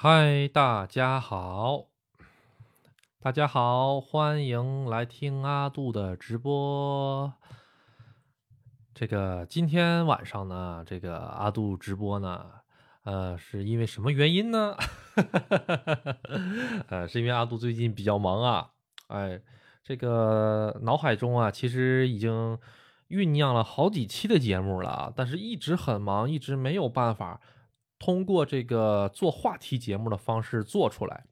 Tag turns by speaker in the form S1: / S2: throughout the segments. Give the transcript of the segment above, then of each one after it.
S1: 嗨，大家好，大家好，欢迎来听阿杜的直播。这个今天晚上呢，这个阿杜直播呢，呃，是因为什么原因呢？呃，是因为阿杜最近比较忙啊，哎，这个脑海中啊，其实已经酝酿了好几期的节目了，但是一直很忙，一直没有办法。通过这个做话题节目的方式做出来，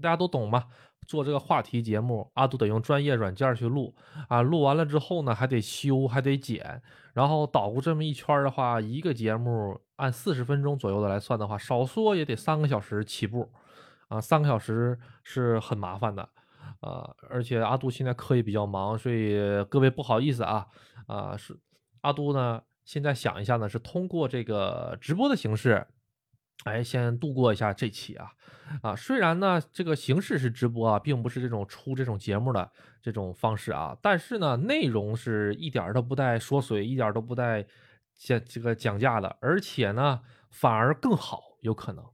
S1: 大家都懂吗？做这个话题节目，阿杜得用专业软件去录啊，录完了之后呢，还得修，还得剪，然后捣鼓这么一圈的话，一个节目按四十分钟左右的来算的话，少说也得三个小时起步啊，三个小时是很麻烦的啊，而且阿杜现在课也比较忙，所以各位不好意思啊啊，是阿杜呢，现在想一下呢，是通过这个直播的形式。哎，先度过一下这期啊，啊，虽然呢这个形式是直播啊，并不是这种出这种节目的这种方式啊，但是呢内容是一点都不带缩水，一点都不带讲这个讲价的，而且呢反而更好，有可能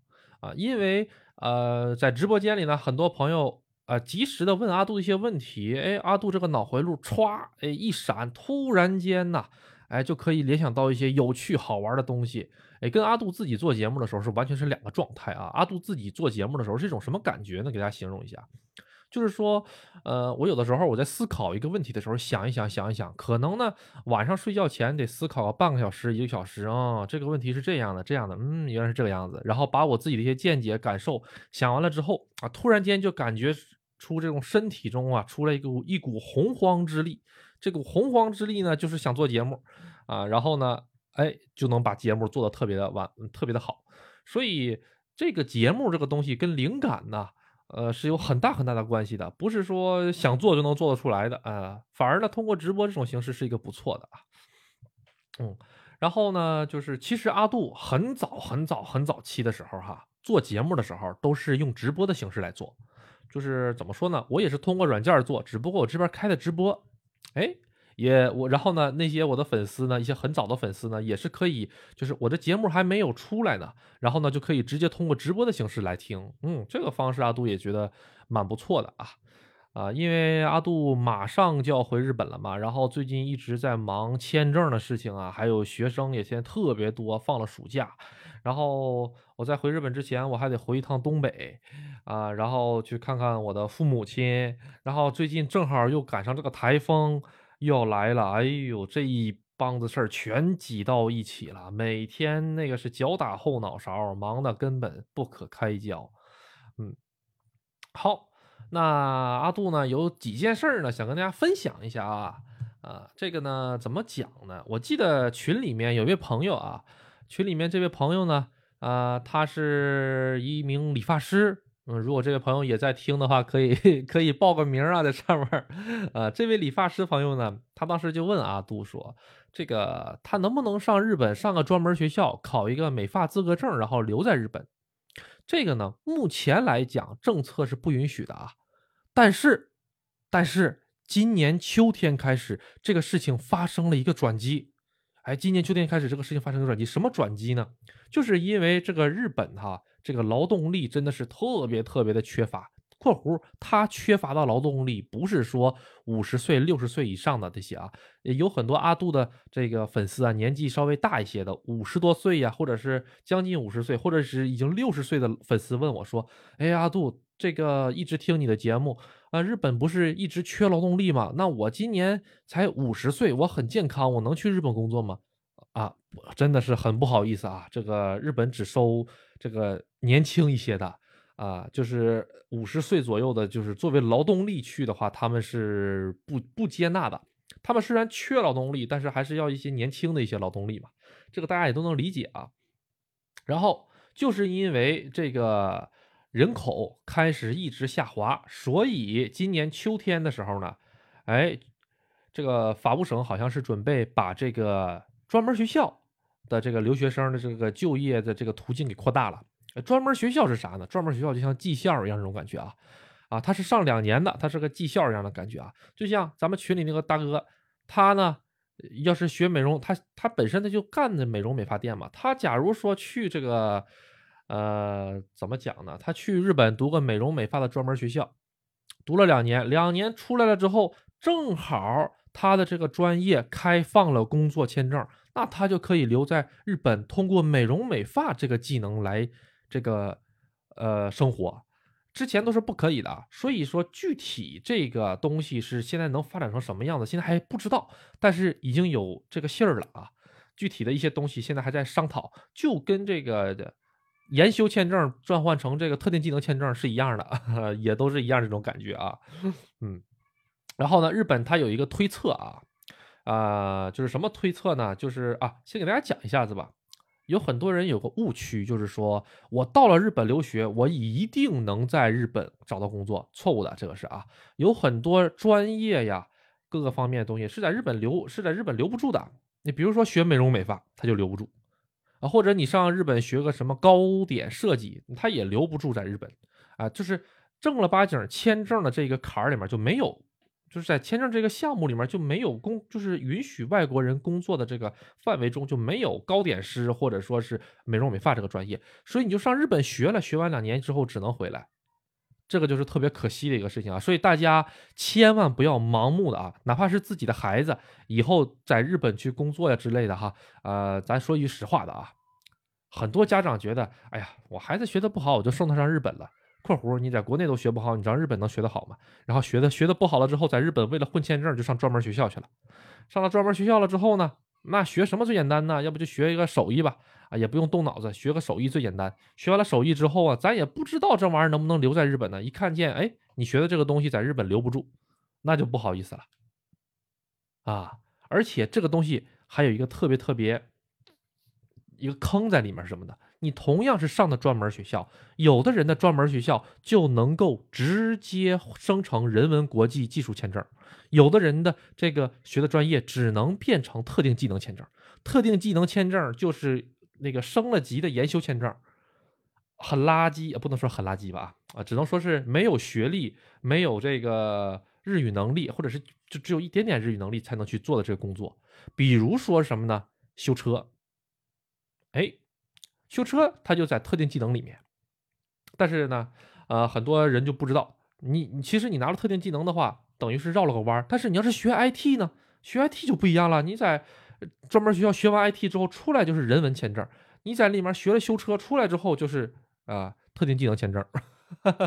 S1: 啊，因为呃在直播间里呢，很多朋友啊及时的问阿杜一些问题，哎，阿杜这个脑回路歘，哎一闪，突然间呐，哎就可以联想到一些有趣好玩的东西。哎，跟阿杜自己做节目的时候是完全是两个状态啊！阿杜自己做节目的时候是一种什么感觉呢？给大家形容一下，就是说，呃，我有的时候我在思考一个问题的时候，想一想，想一想，可能呢晚上睡觉前得思考个半个小时、一个小时啊，这个问题是这样的、这样的，嗯，原来是这个样子，然后把我自己的一些见解、感受想完了之后啊，突然间就感觉出这种身体中啊出来一股一股洪荒之力，这股洪荒之力呢，就是想做节目啊，然后呢。哎，就能把节目做的特别的完，特别的好。所以这个节目这个东西跟灵感呢，呃，是有很大很大的关系的，不是说想做就能做得出来的啊。反而呢，通过直播这种形式是一个不错的啊。嗯，然后呢，就是其实阿杜很早很早很早期的时候哈，做节目的时候都是用直播的形式来做。就是怎么说呢，我也是通过软件做，只不过我这边开的直播，哎。也我，然后呢，那些我的粉丝呢，一些很早的粉丝呢，也是可以，就是我的节目还没有出来呢，然后呢，就可以直接通过直播的形式来听，嗯，这个方式阿杜也觉得蛮不错的啊，啊，因为阿杜马上就要回日本了嘛，然后最近一直在忙签证的事情啊，还有学生也现在特别多，放了暑假，然后我在回日本之前，我还得回一趟东北，啊，然后去看看我的父母亲，然后最近正好又赶上这个台风。又要来了，哎呦，这一帮子事儿全挤到一起了，每天那个是脚打后脑勺，忙的根本不可开交。嗯，好，那阿杜呢有几件事儿呢，想跟大家分享一下啊啊，这个呢怎么讲呢？我记得群里面有一位朋友啊，群里面这位朋友呢，啊，他是一名理发师。嗯，如果这位朋友也在听的话，可以 可以报个名啊，在上面。呃，这位理发师朋友呢，他当时就问阿杜说：“这个他能不能上日本上个专门学校，考一个美发资格证，然后留在日本？”这个呢，目前来讲政策是不允许的啊。但是，但是今年秋天开始，这个事情发生了一个转机。哎，今年秋天开始，这个事情发生了转机。什么转机呢？就是因为这个日本哈。这个劳动力真的是特别特别的缺乏。（括弧）他缺乏的劳动力不是说五十岁、六十岁以上的这些啊，有很多阿杜的这个粉丝啊，年纪稍微大一些的，五十多岁呀，或者是将近五十岁，或者是已经六十岁的粉丝问我说：“哎，阿杜，这个一直听你的节目啊，日本不是一直缺劳动力吗？那我今年才五十岁，我很健康，我能去日本工作吗？”啊，真的是很不好意思啊，这个日本只收。这个年轻一些的啊，就是五十岁左右的，就是作为劳动力去的话，他们是不不接纳的。他们虽然缺劳动力，但是还是要一些年轻的一些劳动力嘛。这个大家也都能理解啊。然后就是因为这个人口开始一直下滑，所以今年秋天的时候呢，哎，这个法务省好像是准备把这个专门学校。的这个留学生的这个就业的这个途径给扩大了。专门学校是啥呢？专门学校就像技校一样这种感觉啊，啊，他是上两年的，他是个技校一样的感觉啊。就像咱们群里那个大哥，他呢要是学美容，他他本身他就干的美容美发店嘛。他假如说去这个呃，怎么讲呢？他去日本读个美容美发的专门学校，读了两年，两年出来了之后，正好他的这个专业开放了工作签证，那他就可以留在日本，通过美容美发这个技能来这个呃生活。之前都是不可以的，所以说具体这个东西是现在能发展成什么样子，现在还不知道，但是已经有这个信儿了啊。具体的一些东西现在还在商讨，就跟这个研修签证转换成这个特定技能签证是一样的，也都是一样这种感觉啊。嗯，然后呢，日本它有一个推测啊，啊，就是什么推测呢？就是啊，先给大家讲一下子吧。有很多人有个误区，就是说我到了日本留学，我一定能在日本找到工作。错误的，这个是啊，有很多专业呀，各个方面的东西是在日本留是在日本留不住的。你比如说学美容美发，他就留不住啊，或者你上日本学个什么糕点设计，他也留不住在日本啊，就是正儿八经签证的这个坎儿里面就没有。就是在签证这个项目里面就没有工，就是允许外国人工作的这个范围中就没有糕点师或者说是美容美发这个专业，所以你就上日本学了，学完两年之后只能回来，这个就是特别可惜的一个事情啊！所以大家千万不要盲目的啊，哪怕是自己的孩子以后在日本去工作呀之类的哈，呃，咱说句实话的啊，很多家长觉得，哎呀，我孩子学的不好，我就送他上日本了。括弧，你在国内都学不好，你上日本能学得好吗？然后学的学的不好了之后，在日本为了混签证就上专门学校去了。上了专门学校了之后呢，那学什么最简单呢？要不就学一个手艺吧，啊，也不用动脑子，学个手艺最简单。学完了手艺之后啊，咱也不知道这玩意儿能不能留在日本呢？一看见，哎，你学的这个东西在日本留不住，那就不好意思了。啊，而且这个东西还有一个特别特别一个坑在里面什么的？你同样是上的专门学校，有的人的专门学校就能够直接生成人文国际技术签证，有的人的这个学的专业只能变成特定技能签证。特定技能签证就是那个升了级的研修签证，很垃圾，也不能说很垃圾吧？啊，只能说是没有学历、没有这个日语能力，或者是就只有一点点日语能力才能去做的这个工作。比如说什么呢？修车，哎。修车，它就在特定技能里面，但是呢，呃，很多人就不知道，你你其实你拿了特定技能的话，等于是绕了个弯儿。但是你要是学 IT 呢，学 IT 就不一样了。你在专门学校学完 IT 之后出来就是人文签证，你在里面学了修车出来之后就是啊特定技能签证。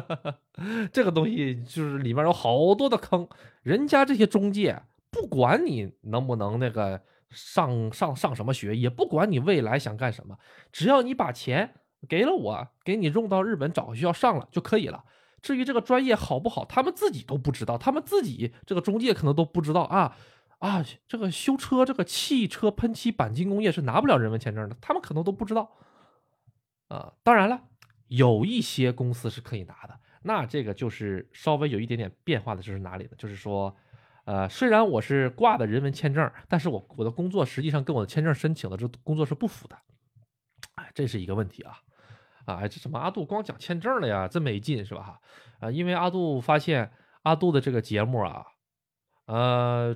S1: 这个东西就是里面有好多的坑，人家这些中介不管你能不能那个。上上上什么学也不管你未来想干什么，只要你把钱给了我，给你用到日本找个学校上了就可以了。至于这个专业好不好，他们自己都不知道，他们自己这个中介可能都不知道啊啊！这个修车、这个汽车喷漆钣金工业是拿不了人文签证的，他们可能都不知道啊。当然了，有一些公司是可以拿的，那这个就是稍微有一点点变化的，就是哪里呢？就是说。呃，虽然我是挂的人文签证，但是我我的工作实际上跟我的签证申请的这工作是不符的，哎，这是一个问题啊，啊，这怎么阿杜光讲签证了呀？真没劲是吧？啊，因为阿杜发现阿杜的这个节目啊，呃，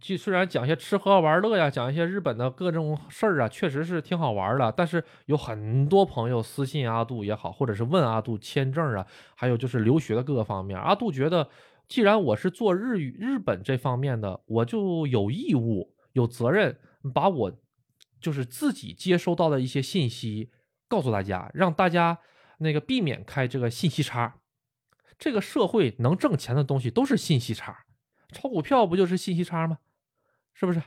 S1: 既虽然讲些吃喝玩乐呀，讲一些日本的各种事儿啊，确实是挺好玩的，但是有很多朋友私信阿杜也好，或者是问阿杜签证啊，还有就是留学的各个方面，阿杜觉得。既然我是做日语日本这方面的，我就有义务、有责任把我就是自己接收到的一些信息告诉大家，让大家那个避免开这个信息差。这个社会能挣钱的东西都是信息差，炒股票不就是信息差吗？是不是？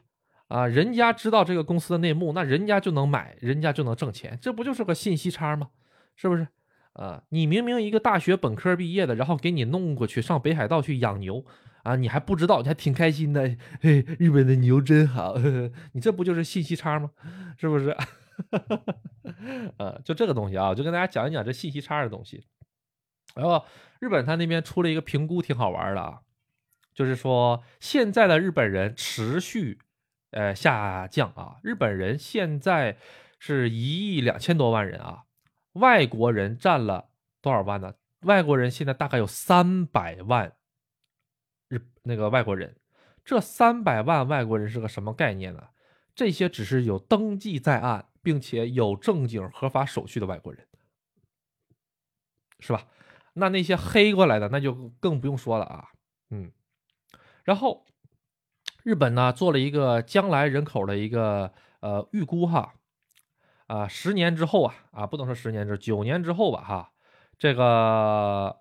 S1: 啊，人家知道这个公司的内幕，那人家就能买，人家就能挣钱，这不就是个信息差吗？是不是？啊，你明明一个大学本科毕业的，然后给你弄过去上北海道去养牛啊，你还不知道，你还挺开心的。嘿，日本的牛真好，你这不就是信息差吗？是不是？哈 呃，就这个东西啊，就跟大家讲一讲这信息差的东西。然后日本他那边出了一个评估，挺好玩的啊，就是说现在的日本人持续呃下降啊，日本人现在是一亿两千多万人啊。外国人占了多少万呢？外国人现在大概有三百万日那个外国人，这三百万外国人是个什么概念呢？这些只是有登记在案并且有正经合法手续的外国人，是吧？那那些黑过来的，那就更不用说了啊。嗯，然后日本呢做了一个将来人口的一个呃预估哈，啊，十年之后啊啊，不能说十年之九年之后吧哈，这个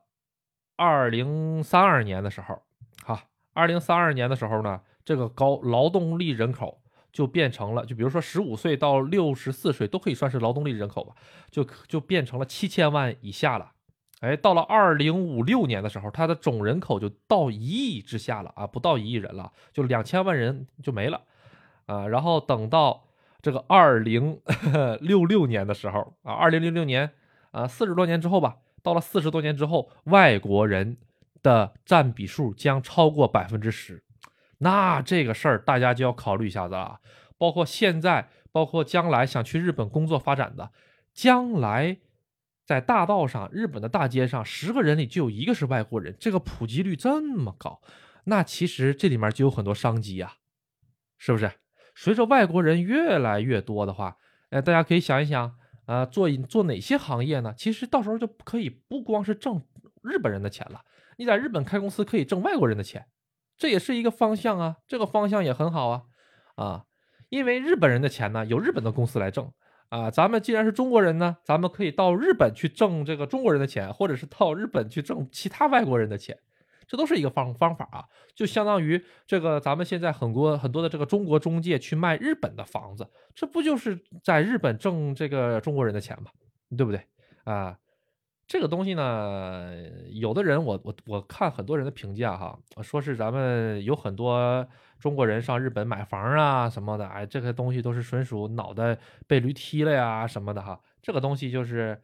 S1: 二零三二年的时候，哈，二零三二年的时候呢，这个高劳动力人口就变成了，就比如说十五岁到六十四岁都可以算是劳动力人口吧，就就变成了七千万以下了。哎，到了二零五六年的时候，它的总人口就到一亿之下了啊，不到一亿人了，就两千万人就没了啊。然后等到这个二零 六六年的时候啊，二零六六年啊，四十多年之后吧，到了四十多年之后，外国人的占比数将超过百分之十，那这个事儿大家就要考虑一下子了。包括现在，包括将来想去日本工作发展的，将来。在大道上，日本的大街上，十个人里就有一个是外国人，这个普及率这么高，那其实这里面就有很多商机呀，是不是？随着外国人越来越多的话，哎，大家可以想一想啊，做做哪些行业呢？其实到时候就可以不光是挣日本人的钱了，你在日本开公司可以挣外国人的钱，这也是一个方向啊，这个方向也很好啊，啊，因为日本人的钱呢，由日本的公司来挣。啊，咱们既然是中国人呢，咱们可以到日本去挣这个中国人的钱，或者是到日本去挣其他外国人的钱，这都是一个方方法啊。就相当于这个咱们现在很多很多的这个中国中介去卖日本的房子，这不就是在日本挣这个中国人的钱吗？对不对啊？这个东西呢，有的人我我我看很多人的评价哈，说是咱们有很多。中国人上日本买房啊什么的，哎，这个东西都是纯属脑袋被驴踢了呀什么的哈。这个东西就是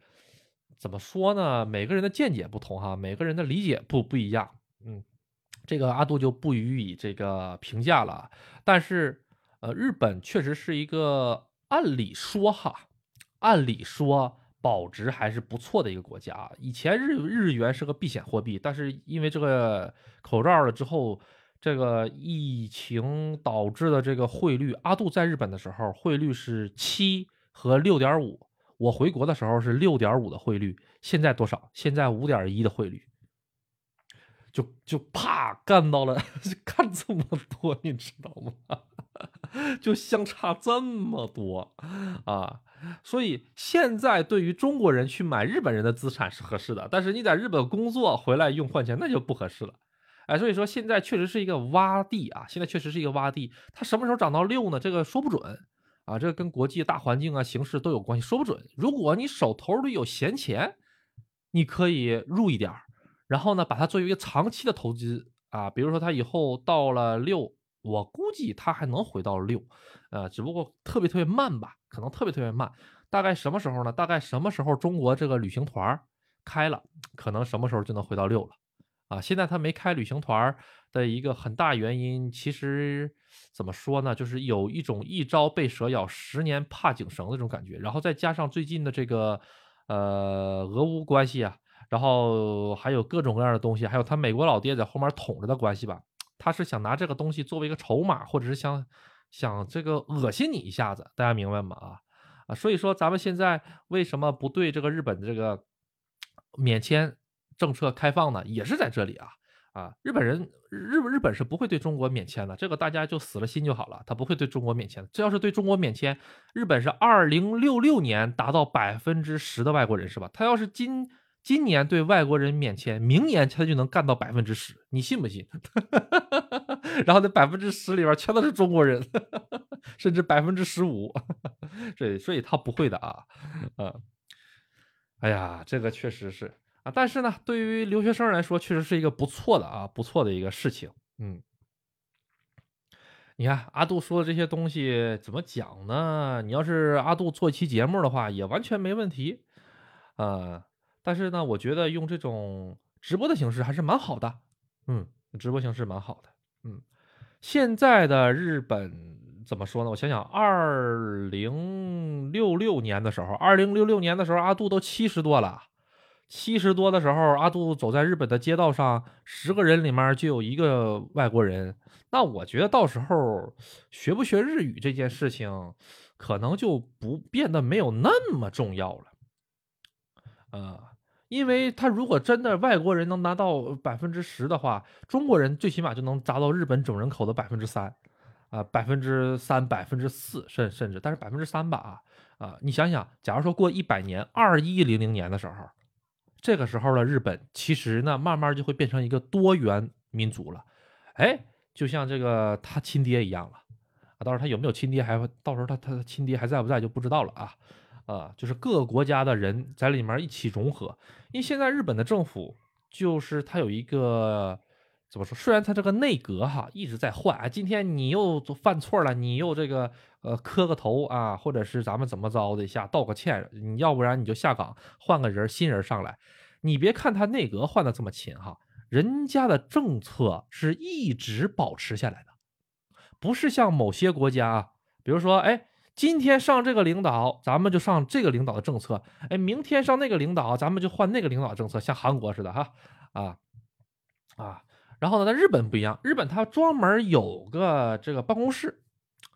S1: 怎么说呢？每个人的见解不同哈，每个人的理解不不一样。嗯，这个阿杜就不予以这个评价了。但是，呃，日本确实是一个按理说哈，按理说保值还是不错的一个国家。以前日日元是个避险货币，但是因为这个口罩了之后。这个疫情导致的这个汇率，阿杜在日本的时候汇率是七和六点五，我回国的时候是六点五的汇率，现在多少？现在五点一的汇率，就就啪干到了，干这么多，你知道吗？就相差这么多啊！所以现在对于中国人去买日本人的资产是合适的，但是你在日本工作回来用换钱，那就不合适了。哎，所以说现在确实是一个洼地啊，现在确实是一个洼地。它什么时候涨到六呢？这个说不准啊，这个跟国际大环境啊、形势都有关系，说不准。如果你手头里有闲钱，你可以入一点，然后呢，把它作为一个长期的投资啊。比如说它以后到了六，我估计它还能回到六，呃，只不过特别特别慢吧，可能特别特别慢。大概什么时候呢？大概什么时候中国这个旅行团开了，可能什么时候就能回到六了。啊，现在他没开旅行团的一个很大原因，其实怎么说呢？就是有一种一朝被蛇咬，十年怕井绳的这种感觉。然后再加上最近的这个呃俄乌关系啊，然后还有各种各样的东西，还有他美国老爹在后面捅着的关系吧，他是想拿这个东西作为一个筹码，或者是想想这个恶心你一下子，大家明白吗？啊啊，所以说咱们现在为什么不对这个日本的这个免签？政策开放呢，也是在这里啊啊！日本人日日本是不会对中国免签的，这个大家就死了心就好了，他不会对中国免签。这要是对中国免签，日本是二零六六年达到百分之十的外国人是吧？他要是今今年对外国人免签，明年他就能干到百分之十，你信不信？然后那百分之十里边全都是中国人，甚至百分之十五，所以所以他不会的啊，嗯，哎呀，这个确实是。啊，但是呢，对于留学生来说，确实是一个不错的啊，不错的一个事情。嗯，你看阿杜说的这些东西怎么讲呢？你要是阿杜做一期节目的话，也完全没问题。呃，但是呢，我觉得用这种直播的形式还是蛮好的。嗯，直播形式蛮好的。嗯，现在的日本怎么说呢？我想想，二零六六年的时候，二零六六年的时候，阿杜都七十多了。七十多的时候，阿杜走在日本的街道上，十个人里面就有一个外国人。那我觉得到时候学不学日语这件事情，可能就不变得没有那么重要了。呃，因为他如果真的外国人能拿到百分之十的话，中国人最起码就能达到日本总人口的百分之三，啊，百分之三、百分之四，甚甚至，但是百分之三吧，啊啊，你想想，假如说过一百年，二一零零年的时候，这个时候的日本其实呢，慢慢就会变成一个多元民族了，哎，就像这个他亲爹一样了，啊，到时候他有没有亲爹，还到时候他他亲爹还在不在就不知道了啊。啊，就是各个国家的人在里面一起融合，因为现在日本的政府就是它有一个怎么说？虽然它这个内阁哈一直在换啊，今天你又犯错了，你又这个呃磕个头啊，或者是咱们怎么着的一下道个歉，你要不然你就下岗换个人新人上来。你别看他内阁换的这么勤哈，人家的政策是一直保持下来的，不是像某些国家啊，比如说哎。今天上这个领导，咱们就上这个领导的政策。哎，明天上那个领导，咱们就换那个领导政策，像韩国似的哈啊啊。然后呢，在日本不一样，日本它专门有个这个办公室，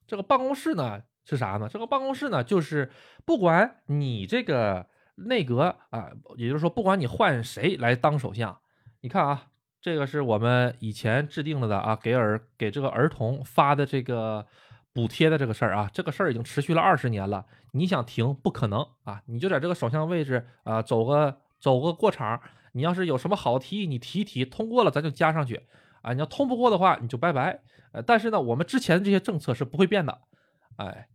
S1: 这个办公室呢是啥呢？这个办公室呢就是不管你这个内阁啊，也就是说不管你换谁来当首相，你看啊，这个是我们以前制定了的啊，给儿给这个儿童发的这个。补贴的这个事儿啊，这个事儿已经持续了二十年了。你想停不可能啊！你就在这个首相位置啊，走个走个过场。你要是有什么好提议，你提一提，通过了咱就加上去啊。你要通不过的话，你就拜拜。呃，但是呢，我们之前这些政策是不会变的，哎，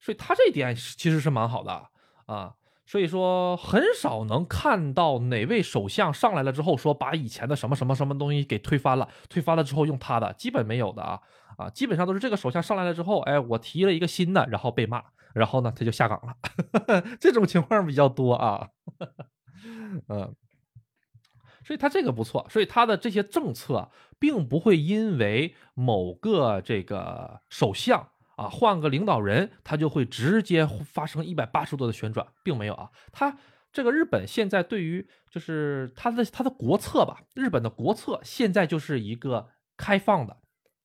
S1: 所以他这一点其实是蛮好的啊。所以说，很少能看到哪位首相上来了之后说把以前的什么什么什么东西给推翻了，推翻了之后用他的，基本没有的啊啊，基本上都是这个首相上来了之后，哎，我提了一个新的，然后被骂，然后呢他就下岗了，这种情况比较多啊，嗯，所以他这个不错，所以他的这些政策并不会因为某个这个首相。啊，换个领导人，他就会直接发生一百八十度的旋转，并没有啊。他这个日本现在对于就是他的他的国策吧，日本的国策现在就是一个开放的，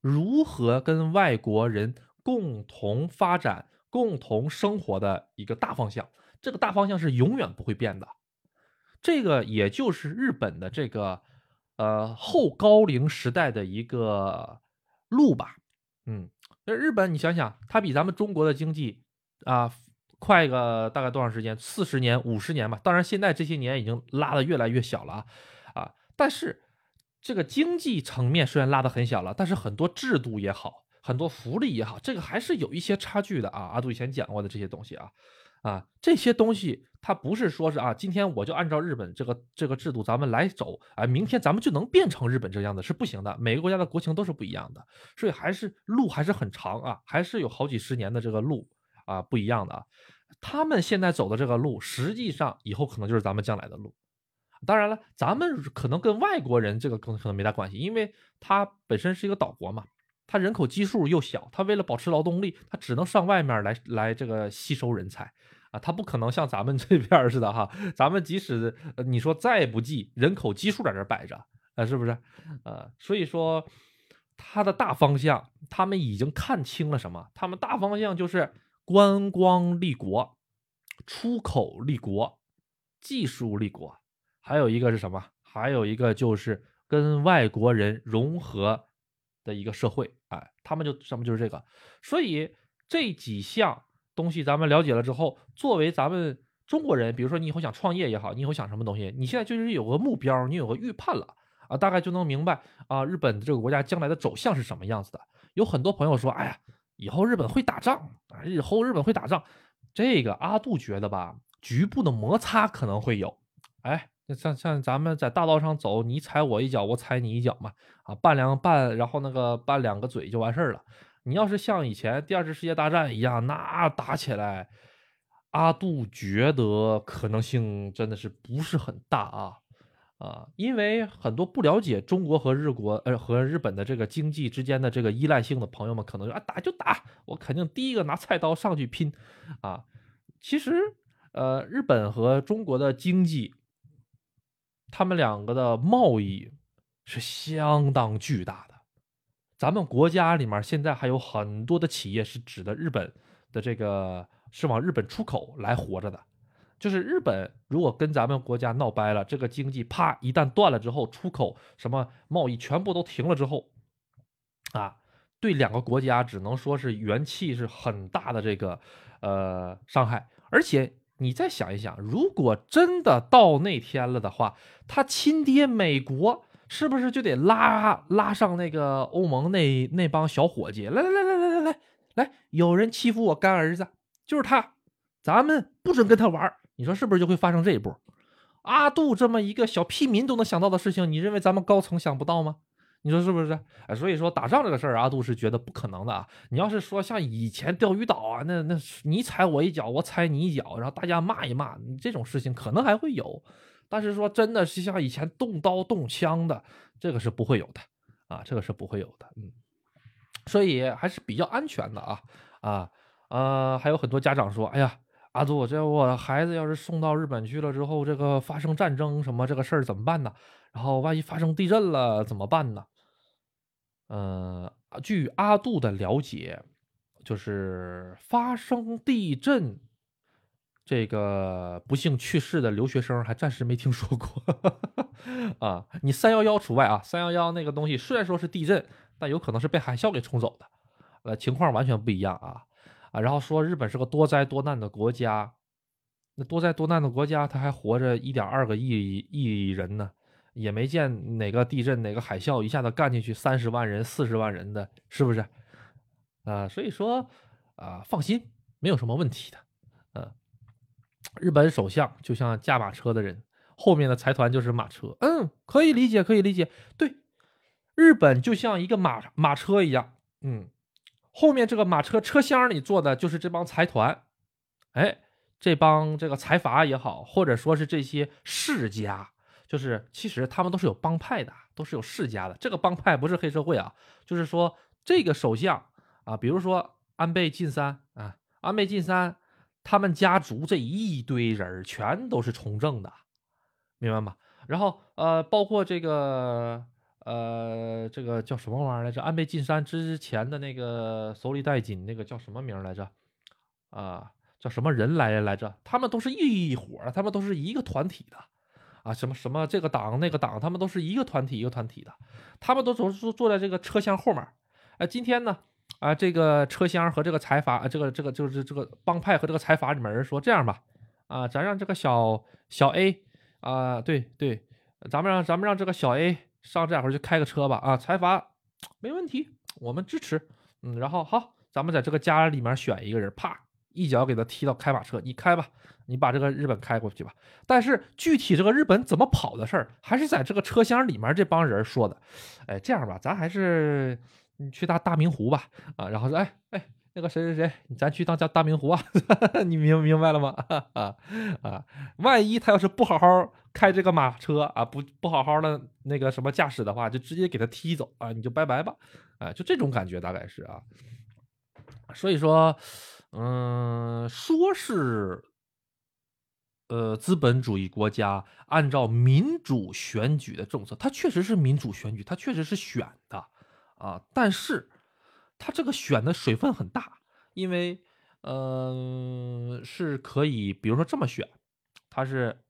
S1: 如何跟外国人共同发展、共同生活的一个大方向。这个大方向是永远不会变的。这个也就是日本的这个呃后高龄时代的一个路吧，嗯。那日本，你想想，它比咱们中国的经济啊快个大概多长时间？四十年、五十年吧。当然，现在这些年已经拉的越来越小了啊啊！但是这个经济层面虽然拉的很小了，但是很多制度也好，很多福利也好，这个还是有一些差距的啊。阿杜以前讲过的这些东西啊。啊，这些东西它不是说是啊，今天我就按照日本这个这个制度咱们来走，哎，明天咱们就能变成日本这样子是不行的。每个国家的国情都是不一样的，所以还是路还是很长啊，还是有好几十年的这个路啊，不一样的啊。他们现在走的这个路，实际上以后可能就是咱们将来的路。当然了，咱们可能跟外国人这个可能可能没大关系，因为它本身是一个岛国嘛，它人口基数又小，它为了保持劳动力，它只能上外面来来这个吸收人才。啊，他不可能像咱们这边似的哈，咱们即使你说再不济，人口基数在这摆着，啊，是不是？呃，所以说，他的大方向，他们已经看清了什么？他们大方向就是观光立国，出口立国，技术立国，还有一个是什么？还有一个就是跟外国人融合的一个社会，哎，他们就什么就是这个，所以这几项。东西咱们了解了之后，作为咱们中国人，比如说你以后想创业也好，你以后想什么东西，你现在就是有个目标，你有个预判了啊，大概就能明白啊，日本这个国家将来的走向是什么样子的。有很多朋友说，哎呀，以后日本会打仗啊，以后日本会打仗，这个阿杜觉得吧，局部的摩擦可能会有，哎，像像咱们在大道上走，你踩我一脚，我踩你一脚嘛，啊，拌两拌，然后那个拌两个嘴就完事儿了。你要是像以前第二次世界大战一样，那打起来，阿杜觉得可能性真的是不是很大啊啊！因为很多不了解中国和日国呃和日本的这个经济之间的这个依赖性的朋友们，可能就啊打就打，我肯定第一个拿菜刀上去拼啊！其实呃，日本和中国的经济，他们两个的贸易是相当巨大的。咱们国家里面现在还有很多的企业是指的日本的这个是往日本出口来活着的，就是日本如果跟咱们国家闹掰了，这个经济啪一旦断了之后，出口什么贸易全部都停了之后，啊，对两个国家只能说是元气是很大的这个呃伤害。而且你再想一想，如果真的到那天了的话，他亲爹美国是不是就得拉拉上那个欧盟那那帮小伙计？来来来来来来来来，有人欺负我干儿子，就是他，咱们不准跟他玩。你说是不是就会发生这一步？阿杜这么一个小屁民都能想到的事情，你认为咱们高层想不到吗？你说是不是？所以说打仗这个事儿，阿杜是觉得不可能的啊。你要是说像以前钓鱼岛啊，那那你踩我一脚，我踩你一脚，然后大家骂一骂，这种事情可能还会有。但是说真的是像以前动刀动枪的，这个是不会有的啊，这个是不会有的。嗯，所以还是比较安全的啊啊呃，还有很多家长说，哎呀。阿杜，这我孩子要是送到日本去了之后，这个发生战争什么这个事儿怎么办呢？然后万一发生地震了怎么办呢？呃，据阿杜的了解，就是发生地震，这个不幸去世的留学生还暂时没听说过 啊。你三幺幺除外啊，三幺幺那个东西虽然说是地震，但有可能是被海啸给冲走的，呃，情况完全不一样啊。啊，然后说日本是个多灾多难的国家，那多灾多难的国家，他还活着一点二个亿亿人呢，也没见哪个地震哪个海啸一下子干进去三十万人四十万人的，是不是？啊，所以说啊，放心，没有什么问题的。嗯，日本首相就像驾马车的人，后面的财团就是马车。嗯，可以理解，可以理解。对，日本就像一个马马车一样。嗯。后面这个马车车厢里坐的就是这帮财团，哎，这帮这个财阀也好，或者说是这些世家，就是其实他们都是有帮派的，都是有世家的。这个帮派不是黑社会啊，就是说这个首相啊，比如说安倍晋三啊，安倍晋三他们家族这一堆人全都是从政的，明白吗？然后呃，包括这个。呃，这个叫什么玩意儿来着？安倍晋三之前的那个手里带紧那个叫什么名来着？啊，叫什么人来来着？他们都是一伙他们都是一个团体的啊！什么什么这个党那个党，他们都是一个团体一个团体的，他们都总是坐在这个车厢后面。哎，今天呢，啊，这个车厢和这个财阀，这个这个就是这个帮派和这个财阀里面人说这样吧，啊，咱让这个小小 A 啊，对对，咱们让咱们让这个小 A。上这会儿就开个车吧啊，财阀没问题，我们支持。嗯，然后好，咱们在这个家里面选一个人，啪一脚给他踢到开马车，你开吧，你把这个日本开过去吧。但是具体这个日本怎么跑的事儿，还是在这个车厢里面这帮人说的。哎，这样吧，咱还是你去大大明湖吧啊。然后说，哎哎，那个谁谁谁，咱去当家大明湖啊，你明明白了吗？啊啊，万一他要是不好好。开这个马车啊，不不好好的那个什么驾驶的话，就直接给他踢走啊，你就拜拜吧，哎，就这种感觉大概是啊。所以说，嗯，说是呃资本主义国家按照民主选举的政策，它确实是民主选举，它确实是选的啊，但是它这个选的水分很大，因为嗯是可以，比如说这么选，它是。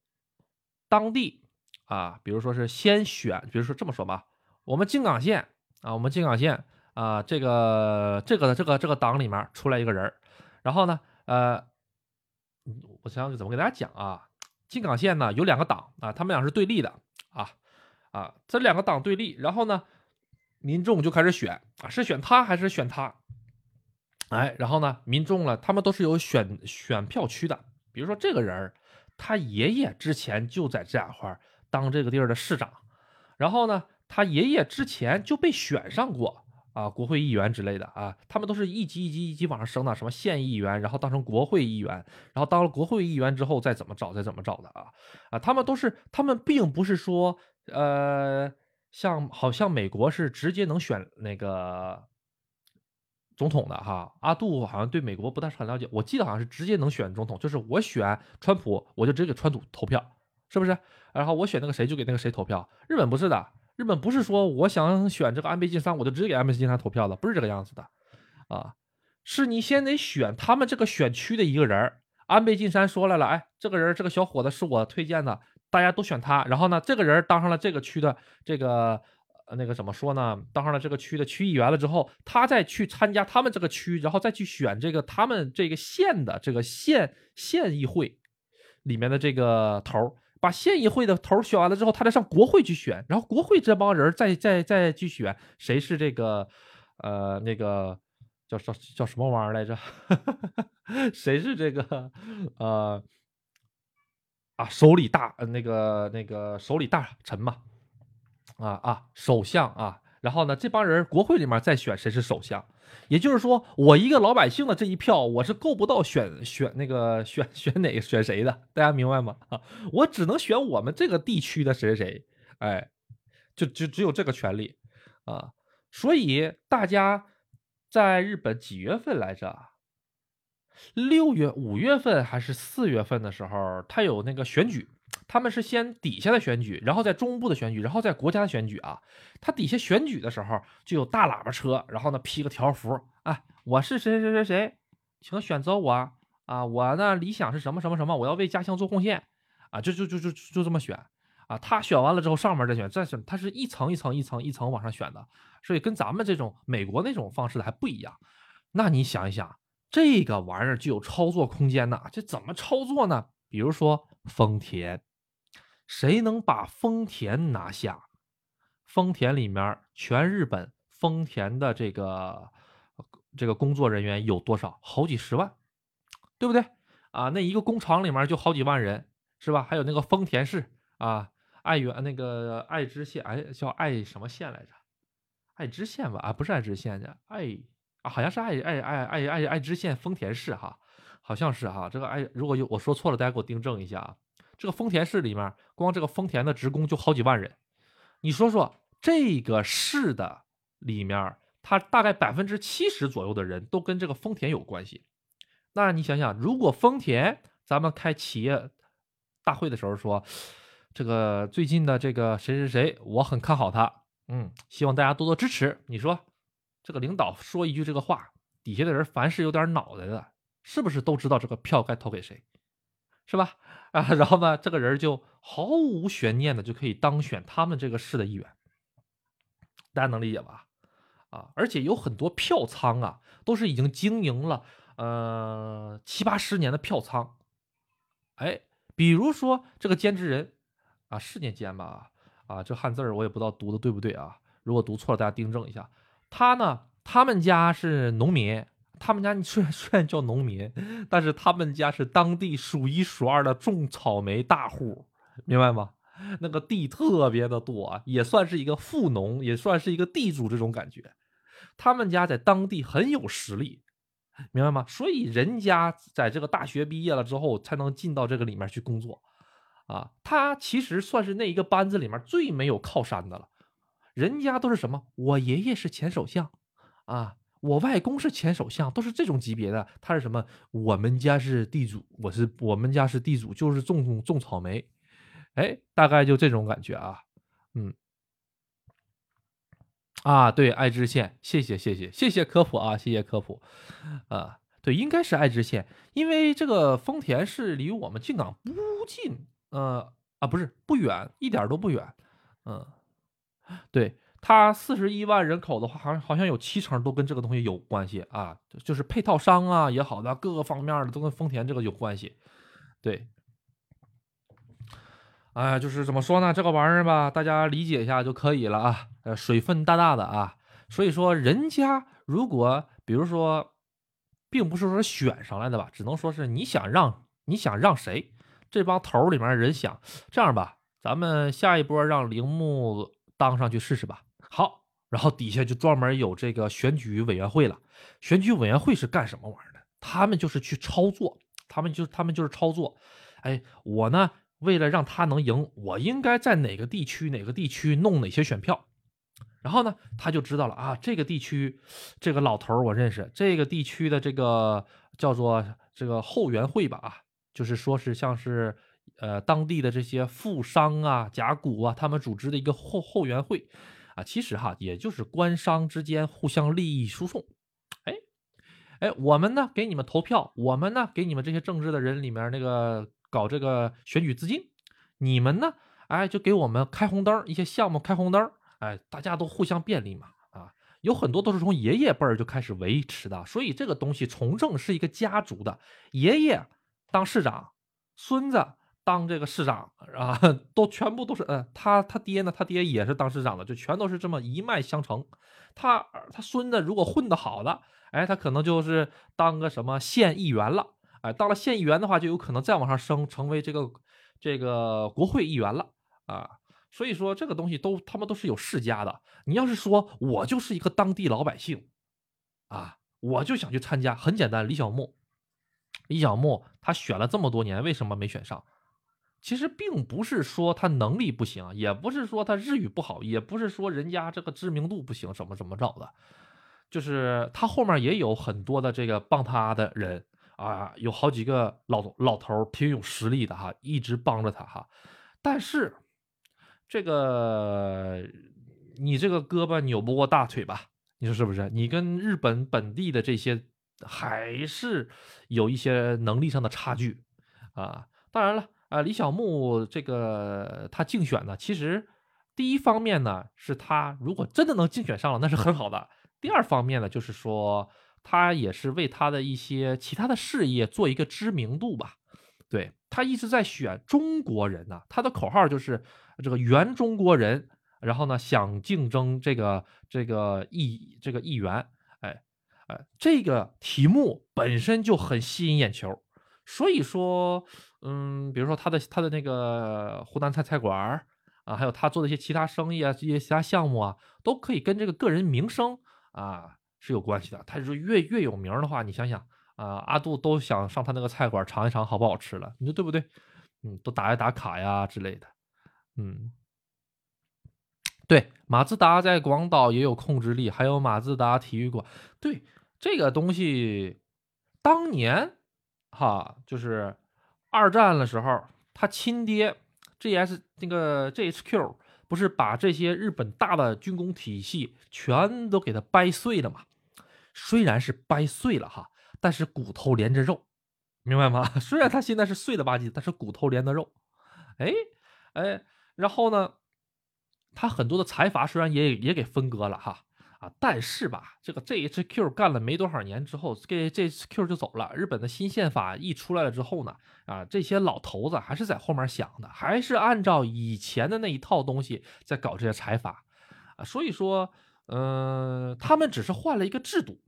S1: 当地啊，比如说是先选，比如说这么说吧，我们京港县啊，我们京港县啊，这个这个这个这个党里面出来一个人然后呢，呃，我想怎么给大家讲啊？京港县呢有两个党啊，他们俩是对立的啊啊，这两个党对立，然后呢，民众就开始选啊，是选他还是选他？哎，然后呢，民众呢，他们都是有选选票区的，比如说这个人他爷爷之前就在这两块当这个地儿的市长，然后呢，他爷爷之前就被选上过啊，国会议员之类的啊，他们都是一级一级一级往上升的，什么县议员，然后当成国会议员，然后当了国会议员之后再怎么找再怎么找的啊啊，他们都是他们并不是说呃，像好像美国是直接能选那个。总统的哈，阿杜好像对美国不太是很了解。我记得好像是直接能选总统，就是我选川普，我就直接给川普投票，是不是？然后我选那个谁，就给那个谁投票。日本不是的，日本不是说我想选这个安倍晋三，我就直接给安倍晋三投票了，不是这个样子的啊。是你先得选他们这个选区的一个人安倍晋三说来了，哎，这个人这个小伙子是我推荐的，大家都选他。然后呢，这个人当上了这个区的这个那个怎么说呢？当上了这个区的区议员了之后，他再去参加他们这个区，然后再去选这个他们这个县的这个县县议会里面的这个头。把县议会的头选完了之后，他再上国会去选，然后国会这帮人再再再去选谁是这个，呃，那个叫叫叫什么玩意儿来着？谁是这个呃啊首里大那个那个首里大臣嘛？啊啊首相啊，然后呢这帮人国会里面再选谁是首相。也就是说，我一个老百姓的这一票，我是够不到选选那个 选选哪个选谁的，大家明白吗？啊，我只能选我们这个地区的谁谁谁，哎，就就只有这个权利啊。所以大家在日本几月份来着？六月、五月份还是四月份的时候，他有那个选举。他们是先底下的选举，然后在中部的选举，然后在国家的选举啊。他底下选举的时候就有大喇叭车，然后呢披个条幅，哎，我是谁谁谁谁谁，请选择我啊！我呢理想是什么什么什么，我要为家乡做贡献啊！就就就就就这么选啊！他选完了之后，上面再选，再选，他是一层一层一层一层往上选的，所以跟咱们这种美国那种方式的还不一样。那你想一想，这个玩意儿具有操作空间呐，这怎么操作呢？比如说丰田。谁能把丰田拿下？丰田里面全日本丰田的这个这个工作人员有多少？好几十万，对不对？啊，那一个工厂里面就好几万人，是吧？还有那个丰田市啊，爱媛那个爱知县，哎，叫爱什么县来着？爱知县吧？啊，不是爱知县的，爱啊，好像是爱爱爱爱爱爱知县丰田市哈，好像是哈。这个爱，如果有我说错了，大家给我订正一下啊。这个丰田市里面，光这个丰田的职工就好几万人，你说说这个市的里面，它大概百分之七十左右的人都跟这个丰田有关系。那你想想，如果丰田咱们开企业大会的时候说，这个最近的这个谁谁谁，我很看好他，嗯，希望大家多多支持。你说这个领导说一句这个话，底下的人凡是有点脑袋的，是不是都知道这个票该投给谁？是吧？啊，然后呢，这个人就毫无悬念的就可以当选他们这个市的议员，大家能理解吧？啊，而且有很多票仓啊，都是已经经营了呃七八十年的票仓。哎，比如说这个兼职人啊，是念监吧？啊，这汉字儿我也不知道读的对不对啊？如果读错了，大家订正一下。他呢，他们家是农民。他们家虽然虽然叫农民，但是他们家是当地数一数二的种草莓大户，明白吗？那个地特别的多，也算是一个富农，也算是一个地主这种感觉。他们家在当地很有实力，明白吗？所以人家在这个大学毕业了之后，才能进到这个里面去工作。啊，他其实算是那一个班子里面最没有靠山的了。人家都是什么？我爷爷是前首相，啊。我外公是前首相，都是这种级别的。他是什么？我们家是地主，我是我们家是地主，就是种种草莓。哎，大概就这种感觉啊。嗯，啊，对，爱知县，谢谢谢谢谢谢科普啊，谢谢科普。啊，对，应该是爱知县，因为这个丰田是离我们静冈不近，呃啊，不是不远，一点都不远。嗯，对。它四十一万人口的话，好像好像有七成都跟这个东西有关系啊，就是配套商啊也好的，各个方面的都跟丰田这个有关系。对，哎，就是怎么说呢？这个玩意儿吧，大家理解一下就可以了啊。呃，水分大大的啊，所以说人家如果比如说，并不是说选上来的吧，只能说是你想让你想让谁，这帮头里面人想这样吧，咱们下一波让铃木当上去试试吧。好，然后底下就专门有这个选举委员会了。选举委员会是干什么玩意儿的？他们就是去操作，他们就他们就是操作。哎，我呢，为了让他能赢，我应该在哪个地区哪个地区弄哪些选票。然后呢，他就知道了啊，这个地区这个老头儿我认识，这个地区的这个叫做这个后援会吧啊，就是说是像是呃当地的这些富商啊、甲骨啊，他们组织的一个后后援会。啊，其实哈，也就是官商之间互相利益输送，哎，哎，我们呢给你们投票，我们呢给你们这些政治的人里面那个搞这个选举资金，你们呢，哎，就给我们开红灯，一些项目开红灯，哎，大家都互相便利嘛，啊，有很多都是从爷爷辈儿就开始维持的，所以这个东西从政是一个家族的，爷爷当市长，孙子。当这个市长啊，都全部都是，嗯，他他爹呢，他爹也是当市长的，就全都是这么一脉相承。他他孙子如果混得好的，哎，他可能就是当个什么县议员了，哎，到了县议员的话，就有可能再往上升，成为这个这个国会议员了啊。所以说这个东西都他们都是有世家的。你要是说我就是一个当地老百姓啊，我就想去参加，很简单，李小牧，李小牧他选了这么多年，为什么没选上？其实并不是说他能力不行，也不是说他日语不好，也不是说人家这个知名度不行，怎么怎么着的，就是他后面也有很多的这个帮他的人啊，有好几个老老头挺有实力的哈，一直帮着他哈。但是这个你这个胳膊扭不过大腿吧？你说是不是？你跟日本本地的这些还是有一些能力上的差距啊。当然了。啊，李小牧这个他竞选呢，其实第一方面呢，是他如果真的能竞选上了，那是很好的。第二方面呢，就是说他也是为他的一些其他的事业做一个知名度吧。对他一直在选中国人呢，他的口号就是这个原中国人，然后呢想竞争这个这个议这个议员，哎哎，这个题目本身就很吸引眼球，所以说。嗯，比如说他的他的那个湖南菜菜馆儿啊，还有他做的一些其他生意啊，这些其他项目啊，都可以跟这个个人名声啊是有关系的。他是越越有名的话，你想想啊，阿杜都想上他那个菜馆尝一尝好不好吃了，你说对不对？嗯，都打一打卡呀之类的。嗯，对，马自达在广岛也有控制力，还有马自达体育馆。对这个东西，当年哈就是。二战的时候，他亲爹 G.S 那个 G.H.Q 不是把这些日本大的军工体系全都给他掰碎了吗？虽然是掰碎了哈，但是骨头连着肉，明白吗？虽然他现在是碎了吧唧，但是骨头连着肉。哎哎，然后呢，他很多的财阀虽然也也给分割了哈。啊，但是吧，这个 G.H.Q 干了没多少年之后，G.H.Q 就走了。日本的新宪法一出来了之后呢，啊，这些老头子还是在后面想的，还是按照以前的那一套东西在搞这些财阀，啊，所以说，嗯，他们只是换了一个制度，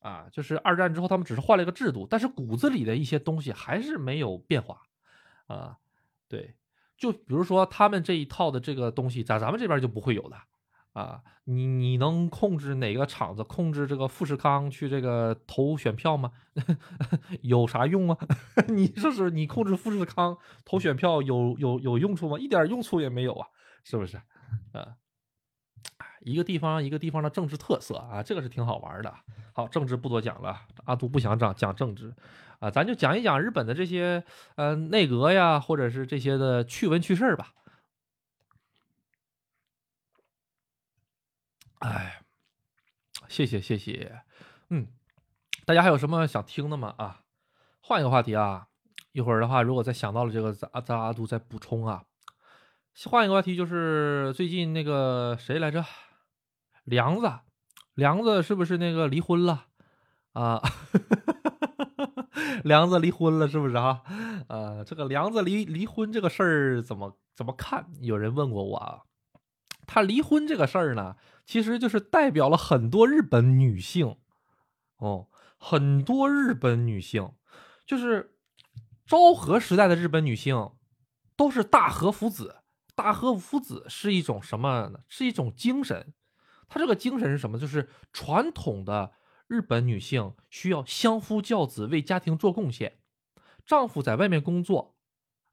S1: 啊，就是二战之后他们只是换了一个制度，但是骨子里的一些东西还是没有变化，啊，对，就比如说他们这一套的这个东西，在咱们这边就不会有的。啊，你你能控制哪个厂子控制这个富士康去这个投选票吗？有啥用啊？你说是你控制富士康投选票有有有用处吗？一点用处也没有啊，是不是？啊，一个地方一个地方的政治特色啊，这个是挺好玩的。好，政治不多讲了，阿杜不想讲讲政治啊，咱就讲一讲日本的这些呃内阁呀，或者是这些的趣闻趣事吧。哎，谢谢谢谢，嗯，大家还有什么想听的吗？啊，换一个话题啊，一会儿的话，如果再想到了这个，咱咱阿杜再补充啊。换一个话题，就是最近那个谁来着，梁子，梁子是不是那个离婚了啊？梁子离婚了是不是啊？呃，这个梁子离离婚这个事儿怎么怎么看？有人问过我啊。他离婚这个事儿呢，其实就是代表了很多日本女性，哦，很多日本女性，就是昭和时代的日本女性，都是大和福子。大和福子是一种什么呢？是一种精神。它这个精神是什么？就是传统的日本女性需要相夫教子，为家庭做贡献，丈夫在外面工作，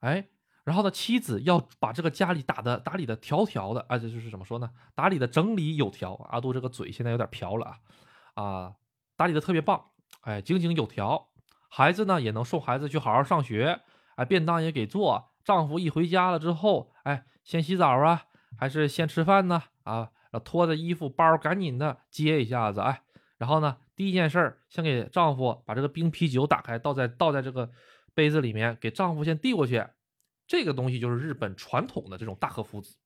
S1: 哎。然后呢，妻子要把这个家里打的打理的条条的，啊，这就是怎么说呢？打理的整理有条。阿杜这个嘴现在有点瓢了啊，啊，打理的特别棒，哎，井井有条。孩子呢也能送孩子去好好上学，哎，便当也给做。丈夫一回家了之后，哎，先洗澡啊，还是先吃饭呢？啊，拖着衣服包赶紧的接一下子，哎，然后呢第一件事儿，先给丈夫把这个冰啤酒打开，倒在倒在这个杯子里面，给丈夫先递过去。这个东西就是日本传统的这种大和夫子。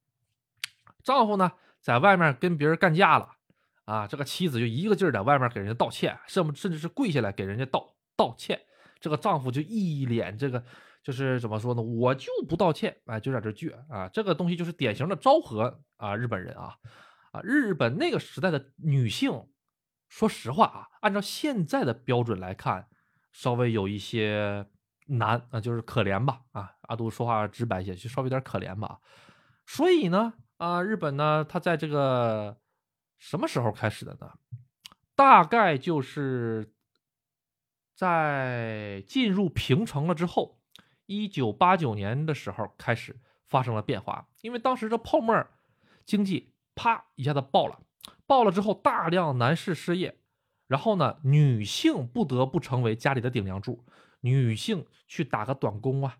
S1: 丈夫呢，在外面跟别人干架了啊，这个妻子就一个劲儿在外面给人家道歉，甚甚至是跪下来给人家道道歉。这个丈夫就一脸这个就是怎么说呢？我就不道歉，哎，就在这倔啊。这个东西就是典型的昭和啊，日本人啊啊，日本那个时代的女性，说实话啊，按照现在的标准来看，稍微有一些难啊，就是可怜吧啊。阿杜说话直白一些，就稍微有点可怜吧。所以呢。啊，日本呢，它在这个什么时候开始的呢？大概就是在进入平成了之后，一九八九年的时候开始发生了变化。因为当时这泡沫经济啪一下子爆了，爆了之后大量男士失业，然后呢，女性不得不成为家里的顶梁柱，女性去打个短工啊，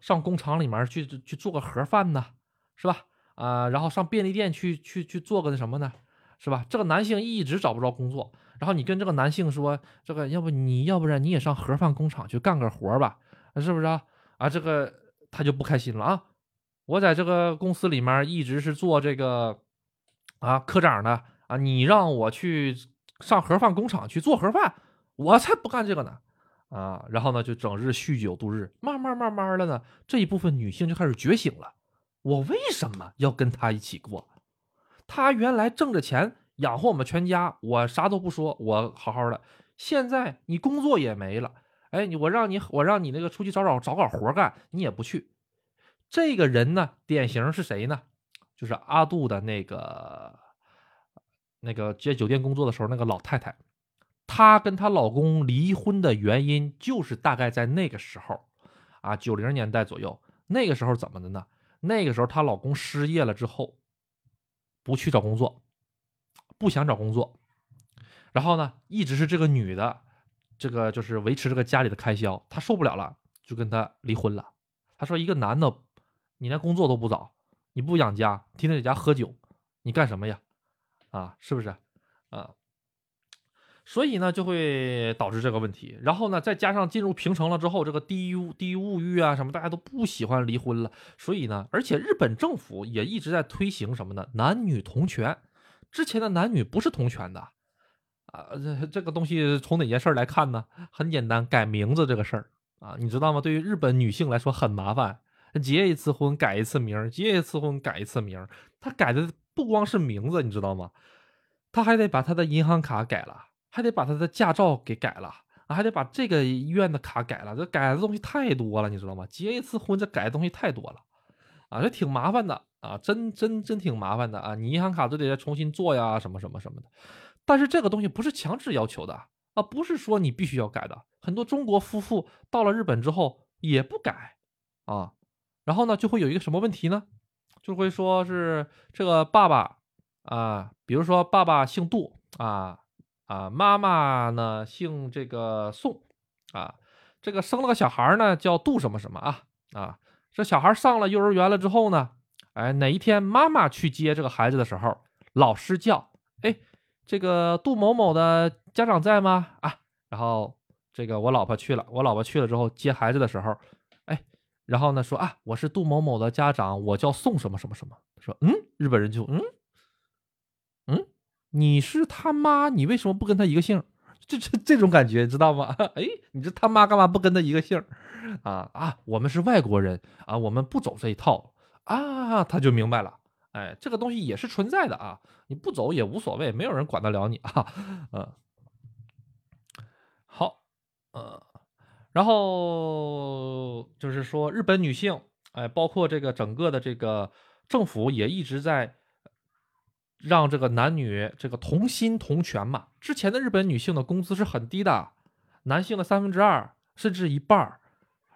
S1: 上工厂里面去去做个盒饭呢，是吧？啊，然后上便利店去去去做个那什么呢，是吧？这个男性一直找不着工作，然后你跟这个男性说，这个要不你要不然你也上盒饭工厂去干个活吧，是不是啊？啊，这个他就不开心了啊！我在这个公司里面一直是做这个啊科长的啊，你让我去上盒饭工厂去做盒饭，我才不干这个呢！啊，然后呢就整日酗酒度日，慢慢慢慢的呢，这一部分女性就开始觉醒了。我为什么要跟他一起过？他原来挣着钱养活我们全家，我啥都不说，我好好的。现在你工作也没了，哎，你我让你我让你那个出去找找找点活干，你也不去。这个人呢，典型是谁呢？就是阿杜的那个那个在酒店工作的时候那个老太太，她跟她老公离婚的原因就是大概在那个时候啊，九零年代左右。那个时候怎么的呢？那个时候，她老公失业了之后，不去找工作，不想找工作，然后呢，一直是这个女的，这个就是维持这个家里的开销，她受不了了，就跟他离婚了。她说：“一个男的，你连工作都不找，你不养家，天天在家喝酒，你干什么呀？啊，是不是？啊？”所以呢，就会导致这个问题。然后呢，再加上进入平成了之后，这个低低物欲啊什么，大家都不喜欢离婚了。所以呢，而且日本政府也一直在推行什么呢？男女同权。之前的男女不是同权的啊。这这个东西从哪件事来看呢？很简单，改名字这个事儿啊，你知道吗？对于日本女性来说很麻烦，结一次婚改一次名，结一次婚改一次名。他改的不光是名字，你知道吗？他还得把他的银行卡改了。还得把他的驾照给改了，还得把这个医院的卡改了，这改的东西太多了，你知道吗？结一次婚，这改的东西太多了啊，这挺麻烦的啊，真真真挺麻烦的啊，你银行卡都得再重新做呀，什么什么什么的。但是这个东西不是强制要求的啊，不是说你必须要改的。很多中国夫妇到了日本之后也不改啊，然后呢就会有一个什么问题呢？就会说是这个爸爸啊，比如说爸爸姓杜啊。啊，妈妈呢姓这个宋，啊，这个生了个小孩呢叫杜什么什么啊啊，这小孩上了幼儿园了之后呢，哎，哪一天妈妈去接这个孩子的时候，老师叫，哎，这个杜某某的家长在吗？啊，然后这个我老婆去了，我老婆去了之后接孩子的时候，哎，然后呢说啊，我是杜某某的家长，我叫宋什么什么什么，说嗯，日本人就嗯。你是他妈，你为什么不跟他一个姓？这这这种感觉你，知道吗？哎，你这他妈干嘛不跟他一个姓？啊啊，我们是外国人啊，我们不走这一套啊，他就明白了。哎，这个东西也是存在的啊，你不走也无所谓，没有人管得了你啊。嗯，好，呃，然后就是说，日本女性，哎，包括这个整个的这个政府也一直在。让这个男女这个同心同权嘛。之前的日本女性的工资是很低的，男性的三分之二甚至一半儿。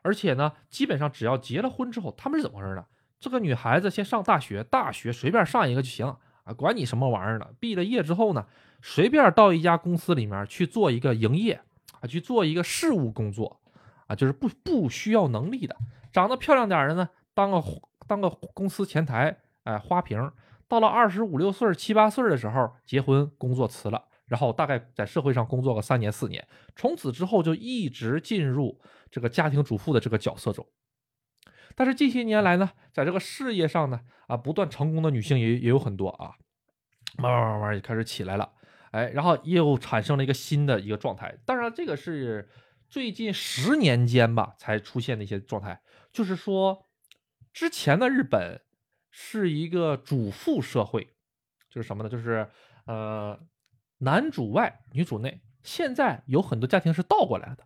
S1: 而且呢，基本上只要结了婚之后，他们是怎么回事呢？这个女孩子先上大学，大学随便上一个就行啊，管你什么玩意儿呢？毕了业之后呢，随便到一家公司里面去做一个营业啊，去做一个事务工作啊，就是不不需要能力的，长得漂亮点的呢，当个当个公司前台哎花瓶。到了二十五六岁、七八岁的时候结婚，工作辞了，然后大概在社会上工作个三年四年，从此之后就一直进入这个家庭主妇的这个角色中。但是近些年来呢，在这个事业上呢，啊，不断成功的女性也也有很多啊，慢慢慢慢也开始起来了，哎，然后又产生了一个新的一个状态。当然，这个是最近十年间吧才出现的一些状态，就是说，之前的日本是一个主妇社会，就是什么呢？就是呃。男主外，女主内。现在有很多家庭是倒过来的，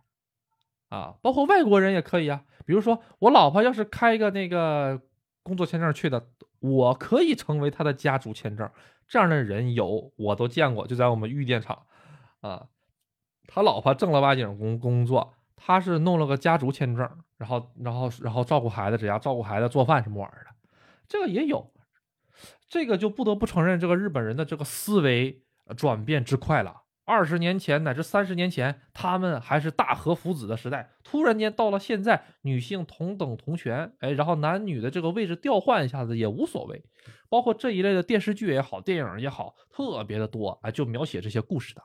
S1: 啊，包括外国人也可以啊。比如说，我老婆要是开一个那个工作签证去的，我可以成为他的家族签证。这样的人有，我都见过，就在我们玉电厂，啊，他老婆正儿八经工工作，他是弄了个家族签证，然后然后然后照顾孩子，只要照顾孩子、做饭什么玩意儿的，这个也有。这个就不得不承认，这个日本人的这个思维。转变之快了，二十年前乃至三十年前，他们还是大和福子的时代，突然间到了现在，女性同等同权，哎，然后男女的这个位置调换一下子也无所谓，包括这一类的电视剧也好，电影也好，特别的多，哎，就描写这些故事的，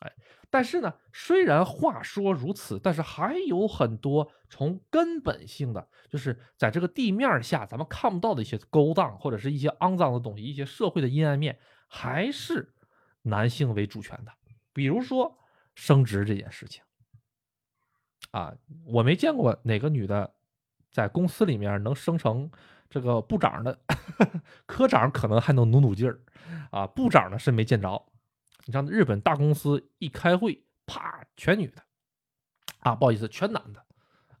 S1: 哎，但是呢，虽然话说如此，但是还有很多从根本性的，就是在这个地面下咱们看不到的一些勾当，或者是一些肮脏的东西，一些社会的阴暗面，还是。男性为主权的，比如说升职这件事情，啊，我没见过哪个女的在公司里面能升成这个部长的，科长可能还能努努劲儿，啊，部长呢是没见着。你像日本大公司一开会，啪，全女的，啊，不好意思，全男的，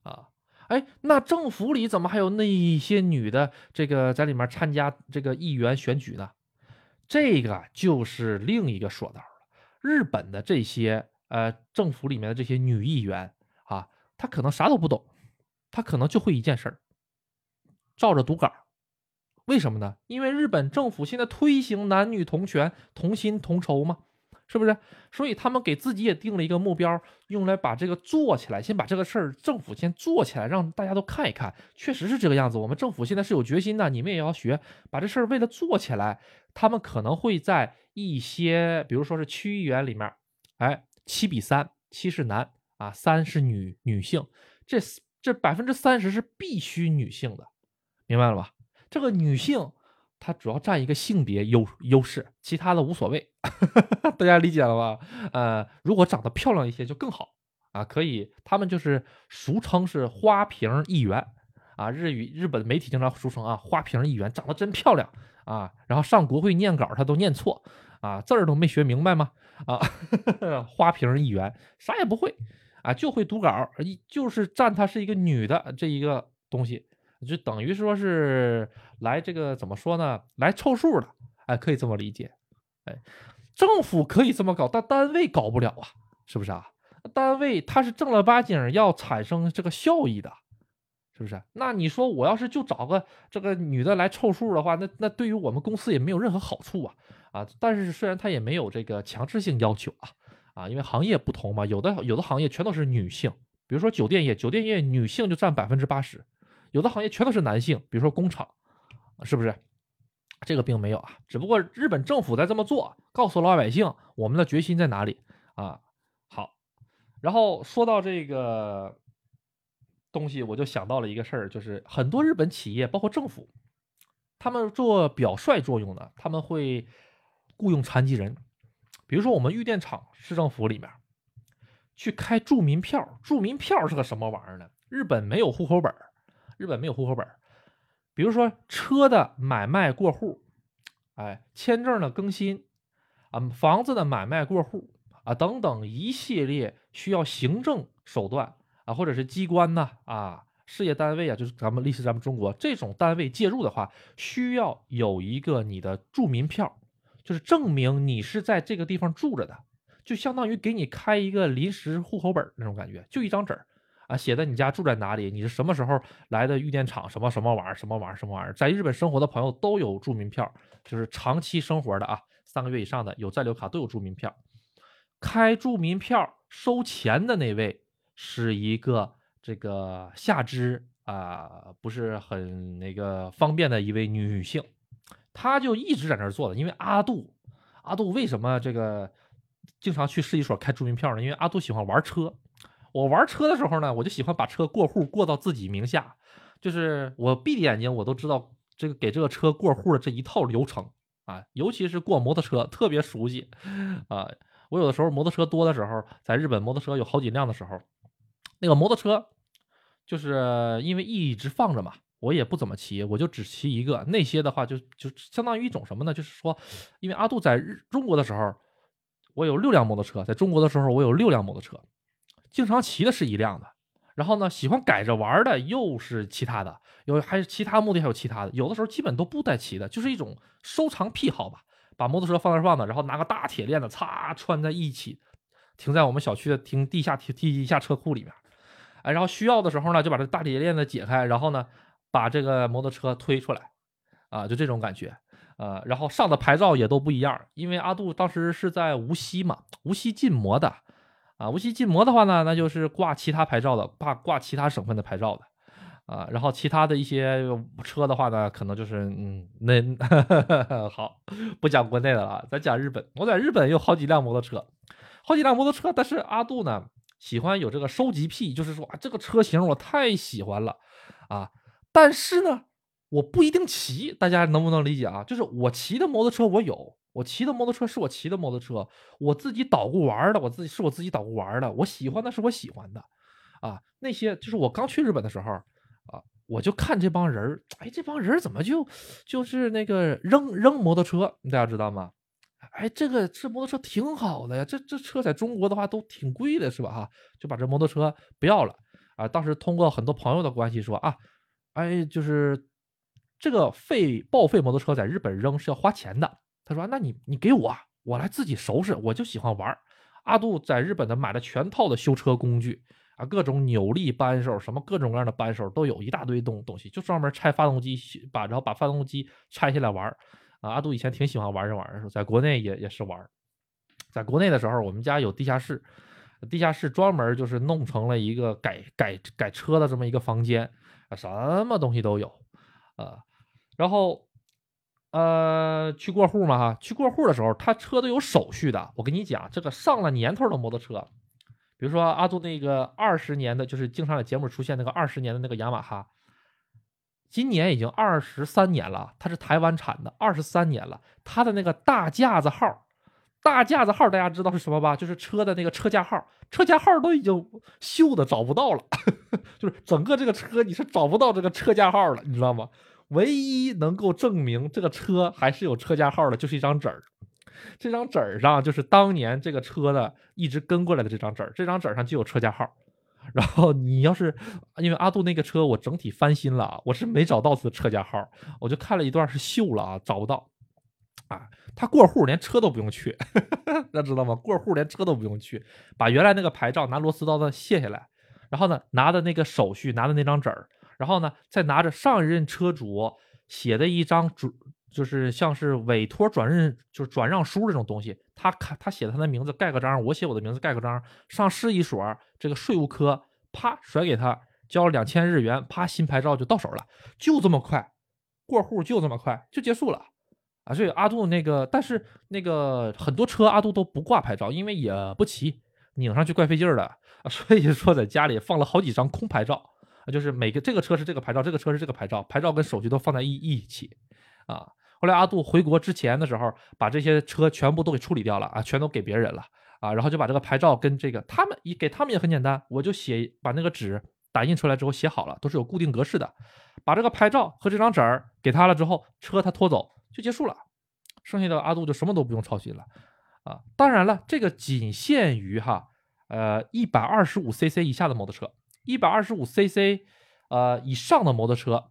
S1: 啊，哎，那政府里怎么还有那一些女的这个在里面参加这个议员选举呢？这个就是另一个说道了。日本的这些呃政府里面的这些女议员啊，她可能啥都不懂，她可能就会一件事儿，照着读稿。为什么呢？因为日本政府现在推行男女同权、同薪同酬嘛。是不是？所以他们给自己也定了一个目标，用来把这个做起来，先把这个事儿政府先做起来，让大家都看一看，确实是这个样子。我们政府现在是有决心的，你们也要学，把这事儿为了做起来，他们可能会在一些，比如说是区议员里面，哎，七比三，七是男啊，三是女女性，这这百分之三十是必须女性的，明白了吧？这个女性。它主要占一个性别优优势，其他的无所谓，大家理解了吧？呃，如果长得漂亮一些就更好啊，可以，他们就是俗称是花瓶议员啊，日语日本媒体经常俗称啊花瓶议员，长得真漂亮啊，然后上国会念稿他都念错啊，字儿都没学明白吗？啊，花瓶议员啥也不会啊，就会读稿，就是占她是一个女的这一个东西。就等于说是来这个怎么说呢？来凑数的，哎，可以这么理解。哎，政府可以这么搞，但单位搞不了啊，是不是啊？单位它是正儿八经要产生这个效益的，是不是？那你说我要是就找个这个女的来凑数的话，那那对于我们公司也没有任何好处啊啊！但是虽然它也没有这个强制性要求啊啊，因为行业不同嘛，有的有的行业全都是女性，比如说酒店业，酒店业女性就占百分之八十。有的行业全都是男性，比如说工厂，是不是？这个并没有啊，只不过日本政府在这么做，告诉老百姓我们的决心在哪里啊。好，然后说到这个东西，我就想到了一个事儿，就是很多日本企业，包括政府，他们做表率作用的，他们会雇佣残疾人，比如说我们玉电厂市政府里面去开住民票，住民票是个什么玩意儿呢？日本没有户口本日本没有户口本比如说车的买卖过户，哎，签证的更新，啊，房子的买卖过户啊，等等一系列需要行政手段啊，或者是机关呢啊，事业单位啊，就是咱们历史咱们中国这种单位介入的话，需要有一个你的住民票，就是证明你是在这个地方住着的，就相当于给你开一个临时户口本那种感觉，就一张纸儿。啊，写的你家住在哪里？你是什么时候来的？玉电厂什么什么玩意儿？什么玩意儿？什么玩意儿？在日本生活的朋友都有住民票，就是长期生活的啊，三个月以上的有在留卡都有住民票。开住民票收钱的那位是一个这个下肢啊不是很那个方便的一位女性，她就一直在那儿坐的。因为阿杜，阿杜为什么这个经常去市一所开住民票呢？因为阿杜喜欢玩车。我玩车的时候呢，我就喜欢把车过户过到自己名下，就是我闭着眼睛我都知道这个给这个车过户的这一套流程啊，尤其是过摩托车特别熟悉啊。我有的时候摩托车多的时候，在日本摩托车有好几辆的时候，那个摩托车就是因为一直放着嘛，我也不怎么骑，我就只骑一个。那些的话就就相当于一种什么呢？就是说，因为阿杜在日中国的时候，我有六辆摩托车，在中国的时候我有六辆摩托车。经常骑的是一辆的，然后呢，喜欢改着玩的又是其他的，有还是其他目的还有其他的，有的时候基本都不带骑的，就是一种收藏癖好吧。把摩托车放那放的，然后拿个大铁链子，擦穿在一起，停在我们小区的停地下停地下车库里面。哎，然后需要的时候呢，就把这大铁链子解开，然后呢，把这个摩托车推出来，啊，就这种感觉。呃，然后上的牌照也都不一样，因为阿杜当时是在无锡嘛，无锡禁摩的。啊，无锡禁摩的话呢，那就是挂其他牌照的，挂挂其他省份的牌照的，啊，然后其他的一些车的话呢，可能就是嗯，那 好，不讲国内的了，咱讲日本。我在日本有好几辆摩托车，好几辆摩托车，但是阿杜呢喜欢有这个收集癖，就是说啊，这个车型我太喜欢了啊，但是呢，我不一定骑，大家能不能理解啊？就是我骑的摩托车我有。我骑的摩托车是我骑的摩托车，我自己捣鼓玩的，我自己是我自己捣鼓玩的，我喜欢的是我喜欢的，啊，那些就是我刚去日本的时候，啊，我就看这帮人儿哎，这帮人怎么就就是那个扔扔摩托车，大家知道吗？哎，这个这摩托车挺好的呀，这这车在中国的话都挺贵的，是吧？哈，就把这摩托车不要了，啊，当时通过很多朋友的关系说啊，哎，就是这个废报废摩托车在日本扔是要花钱的。他说：“那你你给我，我来自己收拾。我就喜欢玩。”阿杜在日本的买了全套的修车工具啊，各种扭力扳手，什么各种各样的扳手都有一大堆东东西，就专门拆发动机，把然后把发动机拆下来玩啊。阿杜以前挺喜欢玩这玩意儿，在国内也也是玩。在国内的时候，我们家有地下室，地下室专门就是弄成了一个改改改车的这么一个房间啊，什么东西都有啊，然后。呃，去过户嘛哈，去过户的时候，他车都有手续的。我跟你讲，这个上了年头的摩托车，比如说阿杜那个二十年的，就是经常在节目出现那个二十年的那个雅马哈，今年已经二十三年了，它是台湾产的，二十三年了。它的那个大架子号，大架子号大家知道是什么吧？就是车的那个车架号，车架号都已经锈的找不到了，就是整个这个车你是找不到这个车架号了，你知道吗？唯一能够证明这个车还是有车架号的，就是一张纸儿。这张纸儿上就是当年这个车的一直跟过来的这张纸儿，这张纸儿上就有车架号。然后你要是因为阿杜那个车我整体翻新了，我是没找到此车架号，我就看了一段是锈了啊，找不到。啊，他过户连车都不用去，大家知道吗？过户连车都不用去，把原来那个牌照拿螺丝刀子卸下来，然后呢拿的那个手续，拿的那张纸儿。然后呢，再拿着上一任车主写的一张主，就是像是委托转任，就是转让书这种东西，他看他写他的名字盖个章，我写我的名字盖个章，上市一所这个税务科，啪甩给他，交了两千日元，啪新牌照就到手了，就这么快，过户就这么快就结束了啊！所以阿杜那个，但是那个很多车阿杜都不挂牌照，因为也不骑，拧上去怪费劲儿的，所以说在家里放了好几张空牌照。就是每个这个车是这个牌照，这个车是这个牌照，牌照跟手续都放在一一起，啊，后来阿杜回国之前的时候，把这些车全部都给处理掉了啊，全都给别人了啊，然后就把这个牌照跟这个他们一给他们也很简单，我就写把那个纸打印出来之后写好了，都是有固定格式的，把这个牌照和这张纸儿给他了之后，车他拖走就结束了，剩下的阿杜就什么都不用操心了啊，当然了，这个仅限于哈，呃，一百二十五 cc 以下的摩托车。一百二十五 cc，呃以上的摩托车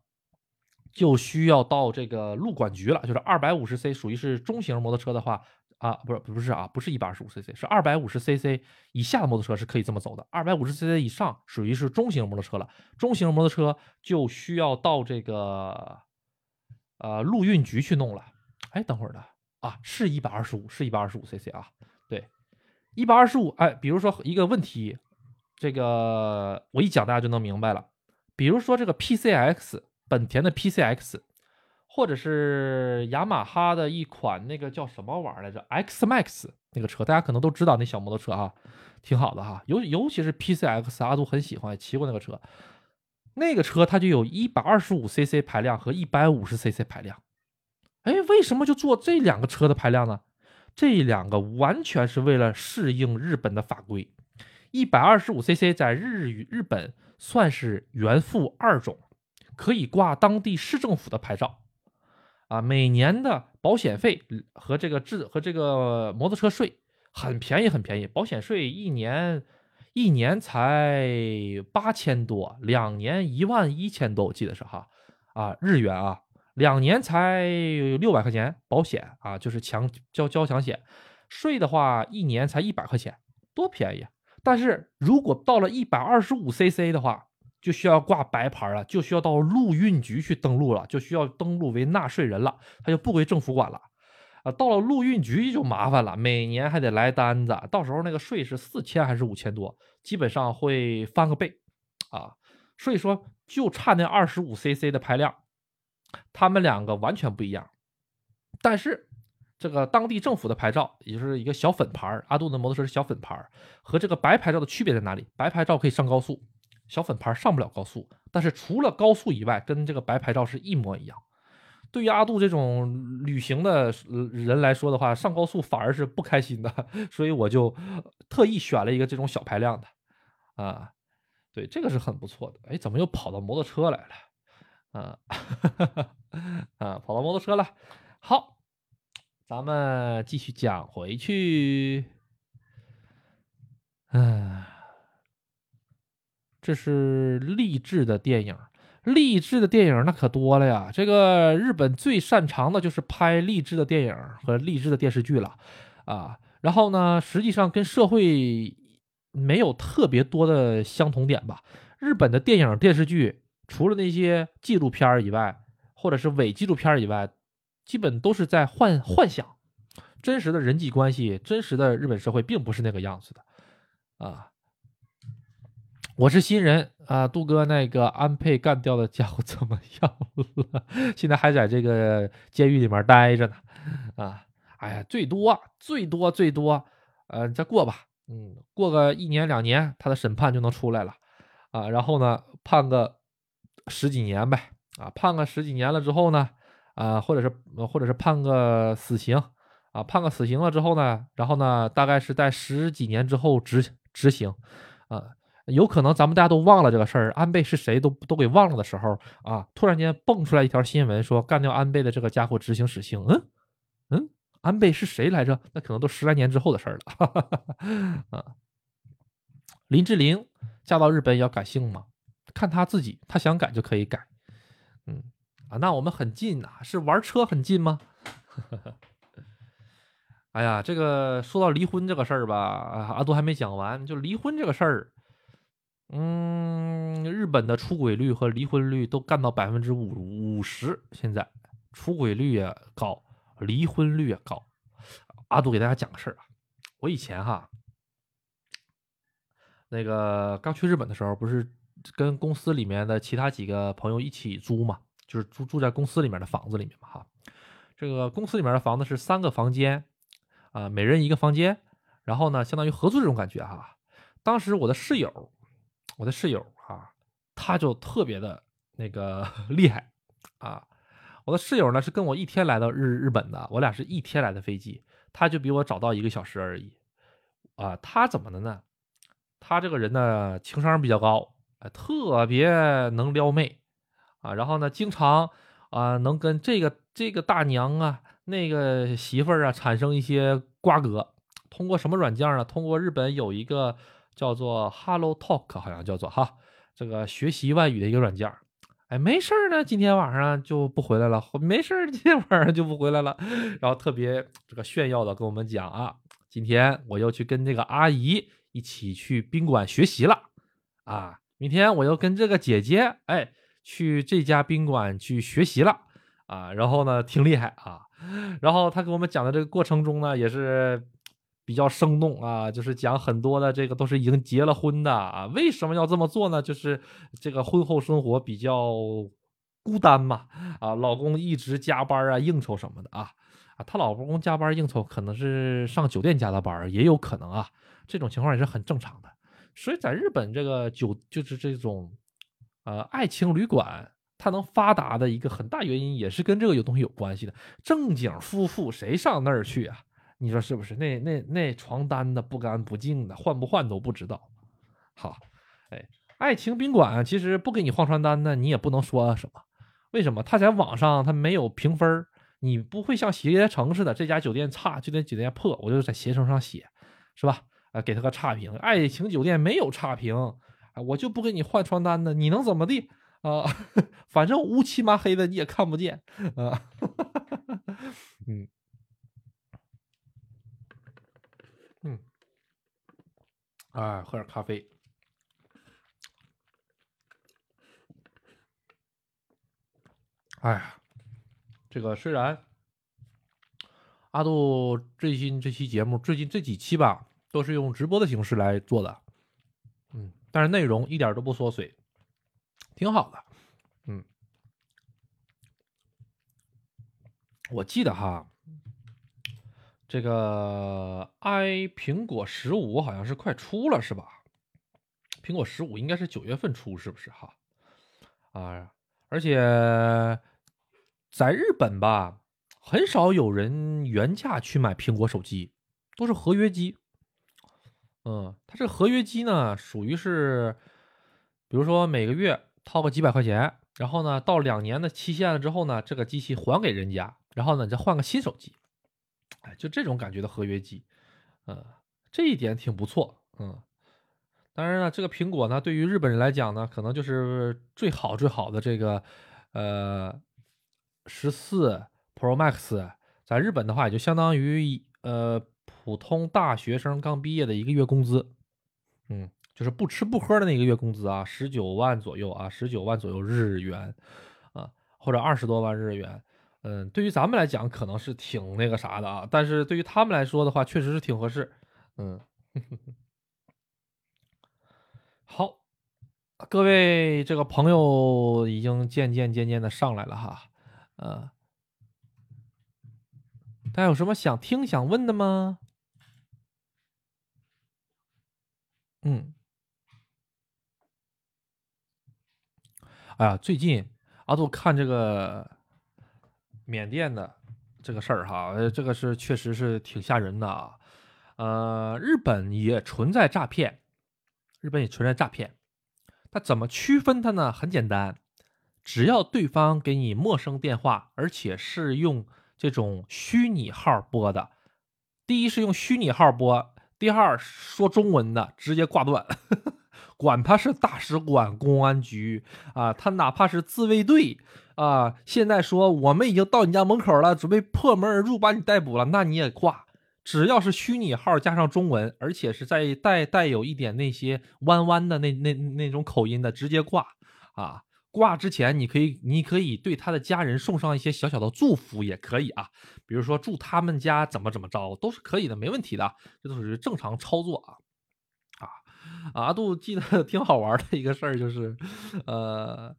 S1: 就需要到这个路管局了。就是二百五十 c 属于是中型摩托车的话，啊，不是不是啊，不是一百二十五 cc，是二百五十 cc 以下的摩托车是可以这么走的。二百五十 cc 以上属于是中型摩托车了。中型摩托车就需要到这个呃路运局去弄了。哎，等会儿的啊，是一百二十五，是一百二十五 cc 啊，对，一百二十五。哎，比如说一个问题。这个我一讲大家就能明白了。比如说这个 PCX，本田的 PCX，或者是雅马哈的一款那个叫什么玩意儿来着？X Max 那个车，大家可能都知道那小摩托车啊，挺好的哈。尤尤其是 PCX，阿杜很喜欢，骑过那个车。那个车它就有一百二十五 cc 排量和一百五十 cc 排量。哎，为什么就做这两个车的排量呢？这两个完全是为了适应日本的法规。一百二十五 cc 在日语日本算是原付二种，可以挂当地市政府的牌照。啊，每年的保险费和这个制和这个摩托车税很便宜，很便宜。保险税一年一年才八千多，两年一万一千多，我记得是哈啊日元啊，两年才六百块钱保险啊，就是强交交强险。税的话，一年才一百块钱，多便宜。但是如果到了一百二十五 cc 的话，就需要挂白牌了，就需要到陆运局去登录了，就需要登录为纳税人了，他就不归政府管了，啊，到了陆运局就麻烦了，每年还得来单子，到时候那个税是四千还是五千多，基本上会翻个倍，啊，所以说就差那二十五 cc 的排量，他们两个完全不一样，但是这个当地政府的牌照也就是一个小粉牌儿，阿杜的摩托车是小粉牌儿，和这个白牌照的区别在哪里？白牌照可以上高速。小粉牌儿上不了高速，但是除了高速以外，跟这个白牌照是一模一样。对于阿杜这种旅行的人来说的话，上高速反而是不开心的，所以我就特意选了一个这种小排量的。啊，对，这个是很不错的。哎，怎么又跑到摩托车来了？啊，哈哈哈啊，跑到摩托车了。好，咱们继续讲回去。嗯。这是励志的电影，励志的电影那可多了呀。这个日本最擅长的就是拍励志的电影和励志的电视剧了，啊，然后呢，实际上跟社会没有特别多的相同点吧。日本的电影电视剧除了那些纪录片以外，或者是伪纪录片以外，基本都是在幻幻想，真实的人际关系，真实的日本社会并不是那个样子的，啊。我是新人啊，杜哥，那个安倍干掉的家伙怎么样了？现在还在这个监狱里面待着呢。啊，哎呀，最多最多最多，呃，再过吧，嗯，过个一年两年，他的审判就能出来了。啊，然后呢，判个十几年呗。啊，判个十几年了之后呢，啊，或者是或者是判个死刑。啊，判个死刑了之后呢，然后呢，大概是在十几年之后执执行。啊。有可能咱们大家都忘了这个事儿，安倍是谁都都给忘了的时候啊，突然间蹦出来一条新闻说干掉安倍的这个家伙执行死刑。嗯嗯，安倍是谁来着？那可能都十来年之后的事儿了。啊，林志玲嫁到日本要改姓吗？看他自己，他想改就可以改。嗯啊，那我们很近呐，是玩车很近吗？哎呀，这个说到离婚这个事儿吧，阿杜还没讲完，就离婚这个事儿。嗯，日本的出轨率和离婚率都干到百分之五五十，现在出轨率也高，离婚率也高。阿杜给大家讲个事儿啊，我以前哈，那个刚去日本的时候，不是跟公司里面的其他几个朋友一起租嘛，就是住住在公司里面的房子里面嘛哈。这个公司里面的房子是三个房间啊，每人一个房间，然后呢，相当于合租这种感觉哈。当时我的室友。我的室友啊，他就特别的那个 厉害啊！我的室友呢是跟我一天来到日日本的，我俩是一天来的飞机，他就比我早到一个小时而已啊！他怎么的呢？他这个人呢情商比较高，特别能撩妹啊！然后呢，经常啊能跟这个这个大娘啊、那个媳妇儿啊产生一些瓜葛。通过什么软件呢？通过日本有一个。叫做 Hello Talk，好像叫做哈，这个学习外语的一个软件哎，没事儿呢，今天晚上就不回来了。没事儿，今天晚上就不回来了。然后特别这个炫耀的跟我们讲啊，今天我要去跟这个阿姨一起去宾馆学习了啊。明天我要跟这个姐姐哎去这家宾馆去学习了啊。然后呢，挺厉害啊。然后他给我们讲的这个过程中呢，也是。比较生动啊，就是讲很多的这个都是已经结了婚的啊，为什么要这么做呢？就是这个婚后生活比较孤单嘛，啊，老公一直加班啊，应酬什么的啊，啊，她老公加班应酬可能是上酒店加的班，也有可能啊，这种情况也是很正常的。所以在日本这个酒就是这种，呃，爱情旅馆它能发达的一个很大原因也是跟这个有东西有关系的。正经夫妇谁上那儿去啊？你说是不是？那那那床单的不干不净的，换不换都不知道。好，哎，爱情宾馆其实不给你换床单呢，你也不能说什么。为什么？他在网上他没有评分你不会像携程似的，这家酒店差，就那酒店破，我就在携程上写，是吧？啊，给他个差评。爱情酒店没有差评，我就不给你换床单呢，你能怎么地啊？反正乌漆麻黑的你也看不见啊。嗯。嗯，哎，喝点咖啡。哎呀，这个虽然阿杜最近这期节目，最近这几期吧，都是用直播的形式来做的，但是内容一点都不缩水，挺好的。嗯，我记得哈。这个 i 苹果十五好像是快出了是吧？苹果十五应该是九月份出，是不是哈？啊，而且在日本吧，很少有人原价去买苹果手机，都是合约机。嗯，它这个合约机呢，属于是，比如说每个月掏个几百块钱，然后呢，到两年的期限了之后呢，这个机器还给人家，然后呢，你再换个新手机。哎，就这种感觉的合约机，嗯，这一点挺不错，嗯。当然了，这个苹果呢，对于日本人来讲呢，可能就是最好最好的这个，呃，十四 Pro Max，在日本的话，也就相当于呃普通大学生刚毕业的一个月工资，嗯，就是不吃不喝的那个月工资啊，十九万左右啊，十九万左右日元啊，或者二十多万日元。嗯，对于咱们来讲可能是挺那个啥的啊，但是对于他们来说的话，确实是挺合适。嗯，好，各位这个朋友已经渐渐渐渐的上来了哈，呃，大家有什么想听想问的吗？嗯，哎呀，最近阿杜看这个。缅甸的这个事儿哈，这个是确实是挺吓人的啊。呃，日本也存在诈骗，日本也存在诈骗。那怎么区分它呢？很简单，只要对方给你陌生电话，而且是用这种虚拟号拨的，第一是用虚拟号拨，第二说中文的直接挂断。管他是大使馆、公安局啊，他哪怕是自卫队啊，现在说我们已经到你家门口了，准备破门而入把你逮捕了，那你也挂。只要是虚拟号加上中文，而且是在带带有一点那些弯弯的那那那种口音的，直接挂啊。挂之前你可以你可以对他的家人送上一些小小的祝福，也可以啊，比如说祝他们家怎么怎么着都是可以的，没问题的，这都属于正常操作啊。啊阿杜记得 挺好玩的一个事儿，就是，呃，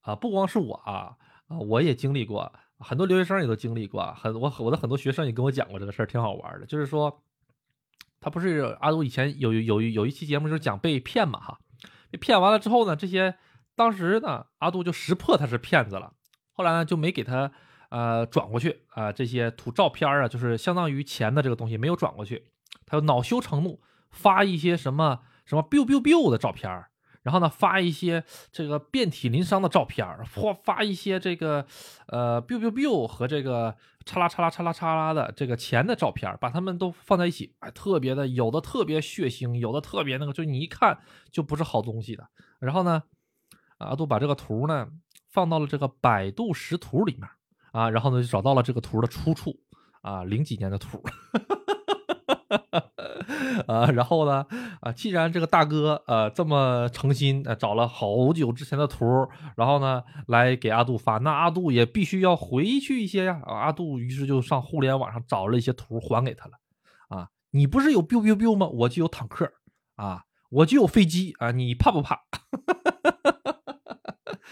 S1: 啊，不光是我啊，啊，我也经历过，很多留学生也都经历过，很我我的很多学生也跟我讲过这个事儿，挺好玩的。就是说，他不是阿杜以前有有有一期节目就是讲被骗嘛，哈，被骗完了之后呢，这些当时呢，阿杜就识破他是骗子了，后来呢就没给他呃转过去啊，这些图照片啊，就是相当于钱的这个东西没有转过去，他就恼羞成怒。发一些什么什么 biu biu biu 的照片然后呢发一些这个遍体鳞伤的照片或发一些这个呃 biu biu biu 和这个叉啦叉啦叉啦叉啦的这个钱的照片把他们都放在一起，哎，特别的，有的特别血腥，有的特别那个，就你一看就不是好东西的。然后呢，阿杜把这个图呢放到了这个百度识图里面啊，然后呢就找到了这个图的出处啊，零几年的图。啊，然后呢？啊，既然这个大哥呃这么诚心，找了好久之前的图，然后呢来给阿杜发，那阿杜也必须要回去一些呀。阿杜于是就上互联网上找了一些图还给他了。啊，你不是有 biu biu biu 吗？我就有坦克啊，我就有飞机啊，你怕不怕？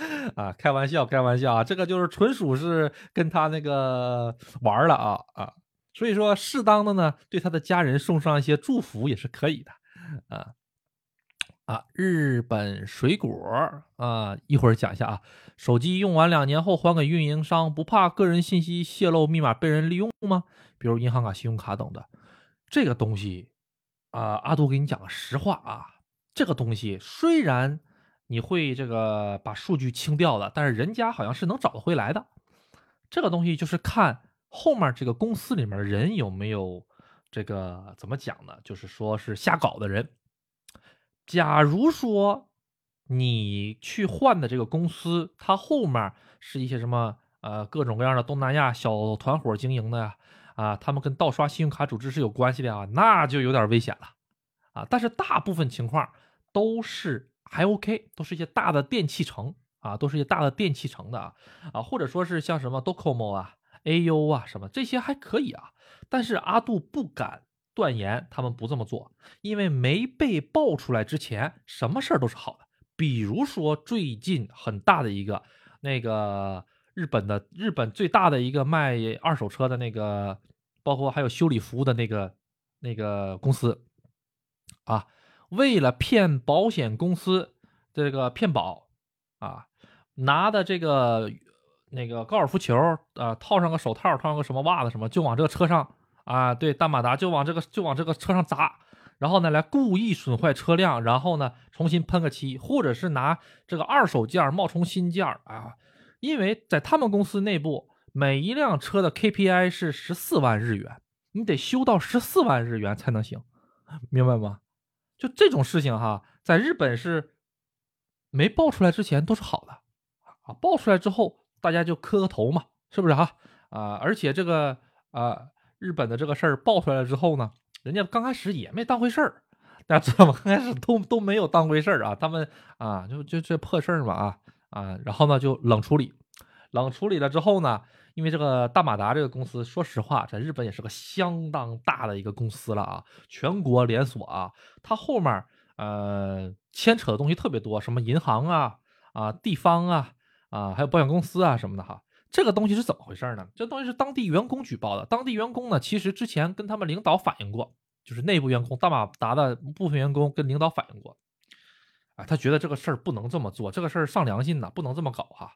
S1: 啊，开玩笑，开玩笑啊，这个就是纯属是跟他那个玩了啊啊，所以说适当的呢，对他的家人送上一些祝福也是可以的啊啊，日本水果啊，一会儿讲一下啊，手机用完两年后还给运营商，不怕个人信息泄露、密码被人利用吗？比如银行卡、信用卡等的，这个东西啊，阿杜给你讲个实话啊，这个东西虽然。你会这个把数据清掉了，但是人家好像是能找得回来的。这个东西就是看后面这个公司里面的人有没有这个怎么讲呢？就是说是瞎搞的人。假如说你去换的这个公司，它后面是一些什么呃各种各样的东南亚小团伙经营的呀，啊，他们跟盗刷信用卡组织是有关系的啊，那就有点危险了啊。但是大部分情况都是。还 OK，都是一些大的电器城啊，都是一些大的电器城的啊啊，或者说是像什么 Docomo 啊、AU 啊什么这些还可以啊，但是阿杜不敢断言他们不这么做，因为没被爆出来之前，什么事儿都是好的。比如说最近很大的一个那个日本的日本最大的一个卖二手车的那个，包括还有修理服务的那个那个公司啊。为了骗保险公司这个骗保啊，拿的这个那个高尔夫球啊，套上个手套，套上个什么袜子什么，就往这个车上啊，对，大马达就往这个就往这个车上砸，然后呢来故意损坏车辆，然后呢重新喷个漆，或者是拿这个二手件冒充新件啊，因为在他们公司内部，每一辆车的 KPI 是十四万日元，你得修到十四万日元才能行，明白吗？就这种事情哈，在日本是没爆出来之前都是好的啊，爆出来之后大家就磕个头嘛，是不是哈？啊，而且这个啊，日本的这个事儿爆出来了之后呢，人家刚开始也没当回事儿，大家知道吗？刚开始都都没有当回事儿啊，他们啊，就就这破事儿嘛啊啊，然后呢就冷处理，冷处理了之后呢。因为这个大马达这个公司，说实话，在日本也是个相当大的一个公司了啊，全国连锁啊，它后面呃牵扯的东西特别多，什么银行啊啊地方啊啊还有保险公司啊什么的哈。这个东西是怎么回事呢？这东西是当地员工举报的，当地员工呢其实之前跟他们领导反映过，就是内部员工大马达的部分员工跟领导反映过，啊，他觉得这个事儿不能这么做，这个事儿丧良心呐，不能这么搞哈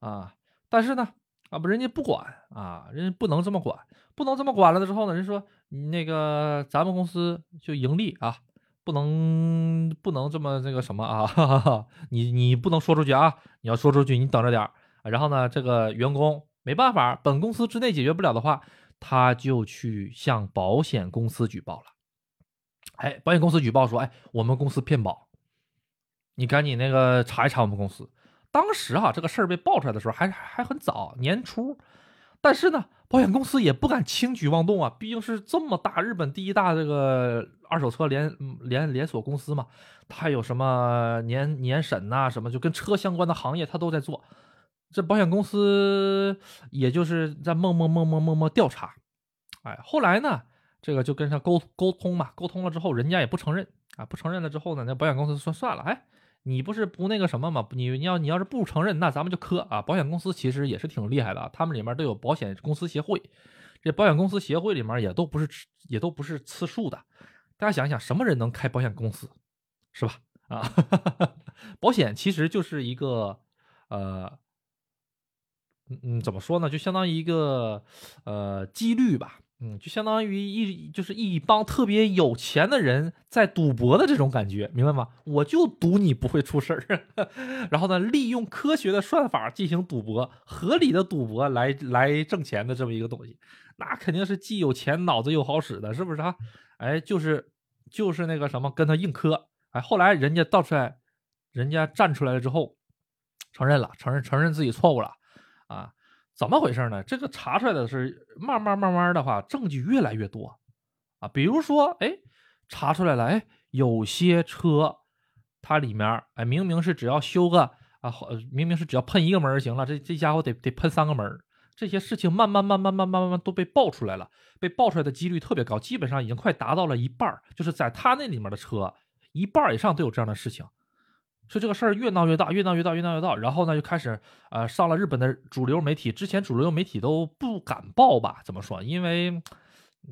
S1: 啊，但是呢。啊不，人家不管啊，人家不能这么管，不能这么管了之后呢，人说那个咱们公司就盈利啊，不能不能这么那个什么啊，哈 哈你你不能说出去啊，你要说出去你等着点儿。然后呢，这个员工没办法，本公司之内解决不了的话，他就去向保险公司举报了。哎，保险公司举报说，哎，我们公司骗保，你赶紧那个查一查我们公司。当时啊，这个事儿被爆出来的时候还还很早，年初，但是呢，保险公司也不敢轻举妄动啊，毕竟是这么大日本第一大这个二手车连连连锁公司嘛，它有什么年年审呐，什么就跟车相关的行业它都在做，这保险公司也就是在默默默默默默调查，哎，后来呢，这个就跟他沟沟通嘛，沟通了之后，人家也不承认。啊，不承认了之后呢，那保险公司说算了，哎。你不是不那个什么吗？你你要你要是不承认，那咱们就磕啊！保险公司其实也是挺厉害的，他们里面都有保险公司协会，这保险公司协会里面也都不是也都不是吃素的。大家想想，什么人能开保险公司，是吧？啊，保险其实就是一个呃，嗯嗯，怎么说呢？就相当于一个呃几率吧。嗯，就相当于一就是一帮特别有钱的人在赌博的这种感觉，明白吗？我就赌你不会出事儿，然后呢，利用科学的算法进行赌博，合理的赌博来来挣钱的这么一个东西，那肯定是既有钱脑子又好使的，是不是啊？哎，就是就是那个什么跟他硬磕，哎，后来人家倒出来，人家站出来了之后，承认了，承认承认自己错误了，啊。怎么回事呢？这个查出来的是慢慢慢慢的话，证据越来越多啊。比如说，哎，查出来了，哎，有些车它里面，哎，明明是只要修个啊，明明是只要喷一个门就行了，这这家伙得得喷三个门。这些事情慢慢慢慢慢慢慢慢都被爆出来了，被爆出来的几率特别高，基本上已经快达到了一半就是在他那里面的车，一半以上都有这样的事情。所以这个事儿越闹越大，越闹越大，越闹越大。然后呢，就开始呃上了日本的主流媒体。之前主流媒体都不敢报吧？怎么说？因为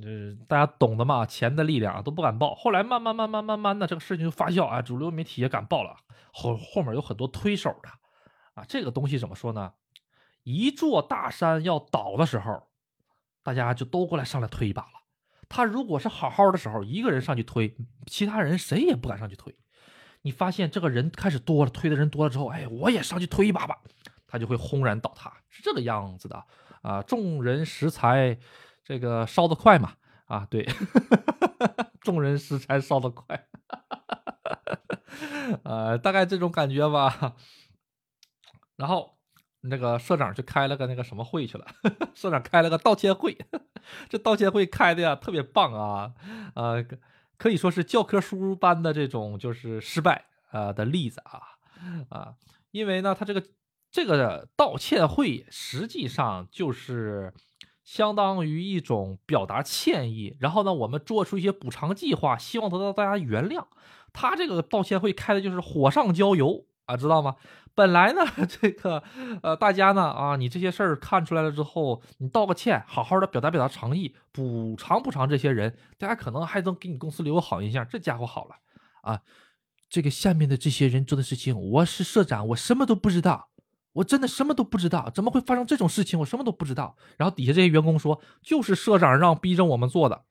S1: 呃大家懂的嘛，钱的力量都不敢报。后来慢慢慢慢慢慢的，这个事情就发酵啊，主流媒体也敢报了。后后面有很多推手的啊，这个东西怎么说呢？一座大山要倒的时候，大家就都过来上来推一把了。他如果是好好的时候，一个人上去推，其他人谁也不敢上去推。你发现这个人开始多了，推的人多了之后，哎，我也上去推一把吧，他就会轰然倒塌，是这个样子的啊。众人拾柴，这个烧得快嘛？啊，对，众人拾柴烧得快，呃，大概这种感觉吧。然后那个社长就开了个那个什么会去了，社长开了个道歉会，这道歉会开的呀特别棒啊，呃。可以说是教科书般的这种就是失败啊的例子啊啊，因为呢，他这个这个道歉会实际上就是相当于一种表达歉意，然后呢，我们做出一些补偿计划，希望得到大家原谅。他这个道歉会开的就是火上浇油啊，知道吗？本来呢，这个呃，大家呢啊，你这些事儿看出来了之后，你道个歉，好好的表达表达诚意，补偿补偿这些人，大家可能还能给你公司留个好印象。这家伙好了啊，这个下面的这些人做的事情，我是社长，我什么都不知道，我真的什么都不知道，怎么会发生这种事情？我什么都不知道。然后底下这些员工说，就是社长让逼着我们做的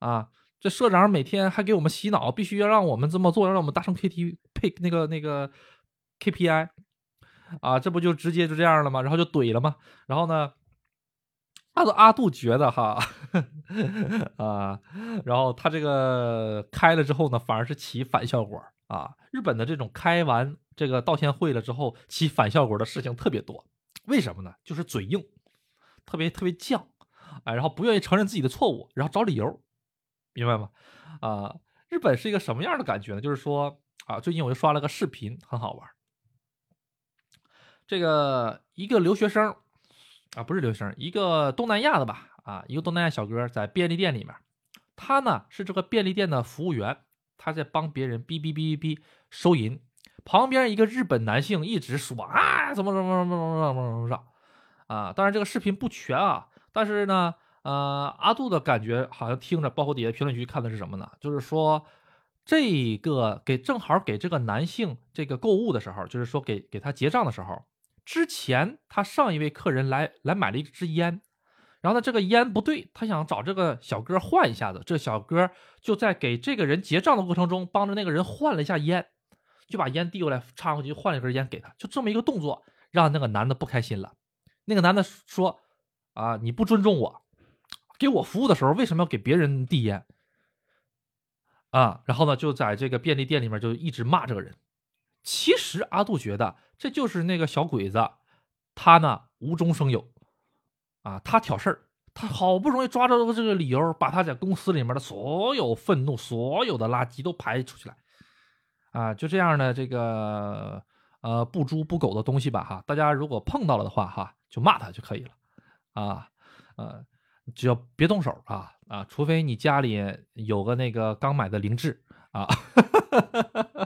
S1: 啊，这社长每天还给我们洗脑，必须要让我们这么做，让我们达成 KT 配那个那个。KPI 啊，这不就直接就这样了吗？然后就怼了吗？然后呢，阿杜阿杜觉得哈 啊，然后他这个开了之后呢，反而是起反效果啊。日本的这种开完这个道歉会了之后起反效果的事情特别多，为什么呢？就是嘴硬，特别特别犟，哎，然后不愿意承认自己的错误，然后找理由，明白吗？啊，日本是一个什么样的感觉呢？就是说啊，最近我就刷了个视频，很好玩。这个一个留学生啊，不是留学生，一个东南亚的吧？啊，一个东南亚小哥在便利店里面，他呢是这个便利店的服务员，他在帮别人哔哔哔哔哔收银。旁边一个日本男性一直说啊，怎么怎么怎么怎么怎么怎么着啊？当然这个视频不全啊，但是呢，呃，阿杜的感觉好像听着，包括底下评论区看的是什么呢？就是说这个给正好给这个男性这个购物的时候，就是说给给他结账的时候。之前他上一位客人来来买了一支烟，然后呢这个烟不对，他想找这个小哥换一下子，这小哥就在给这个人结账的过程中，帮着那个人换了一下烟，就把烟递过来插过去，换了一根烟给他，就这么一个动作，让那个男的不开心了。那个男的说：“啊，你不尊重我，给我服务的时候为什么要给别人递烟？”啊，然后呢就在这个便利店里面就一直骂这个人。其实阿杜觉得这就是那个小鬼子，他呢无中生有，啊，他挑事儿，他好不容易抓着这个理由，把他在公司里面的所有愤怒、所有的垃圾都排出去了，啊，就这样的这个呃不猪不狗的东西吧，哈，大家如果碰到了的话，哈，就骂他就可以了，啊，呃，只要别动手啊，啊，除非你家里有个那个刚买的凌志啊。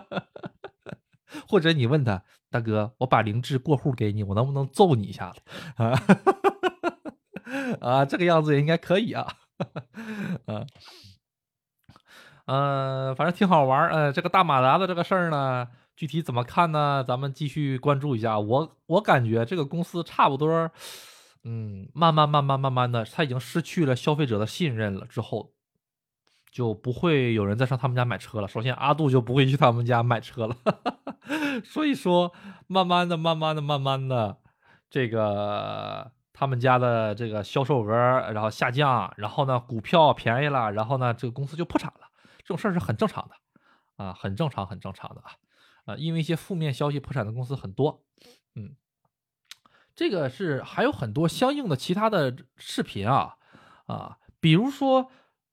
S1: 或者你问他大哥，我把灵智过户给你，我能不能揍你一下子啊？啊，这个样子也应该可以啊。嗯，呃，反正挺好玩呃，这个大马达的这个事儿呢，具体怎么看呢？咱们继续关注一下。我我感觉这个公司差不多，嗯，慢慢慢慢慢慢的，他已经失去了消费者的信任了之后。就不会有人再上他们家买车了。首先，阿杜就不会去他们家买车了。所以说，慢慢的、慢慢的、慢慢的，这个他们家的这个销售额然后下降，然后呢，股票便宜了，然后呢，这个公司就破产了。这种事儿是很正常的啊，很正常、很正常的啊。啊，因为一些负面消息破产的公司很多。嗯，这个是还有很多相应的其他的视频啊啊，比如说。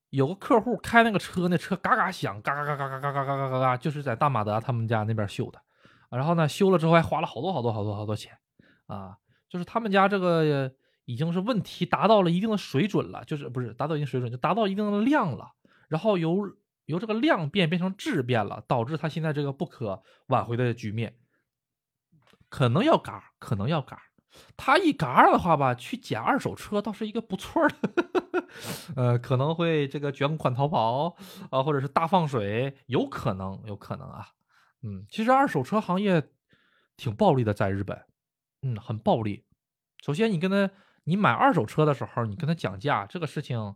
S1: 有个客户开那个车，那车嘎嘎响，嘎嘎嘎嘎嘎嘎嘎嘎嘎嘎嘎，就是在大马德他们家那边修的，然后呢，修了之后还花了好多好多好多好多钱，啊，就是他们家这个已经是问题达到了一定的水准了，就是不是达到一定水准，就达到一定的量了，然后由由这个量变变成质变了，导致他现在这个不可挽回的局面，可能要嘎，可能要嘎。他一嘎的话吧，去捡二手车倒是一个不错的，呃，可能会这个卷款逃跑啊，或者是大放水，有可能，有可能啊。嗯，其实二手车行业挺暴利的，在日本，嗯，很暴利。首先，你跟他，你买二手车的时候，你跟他讲价，这个事情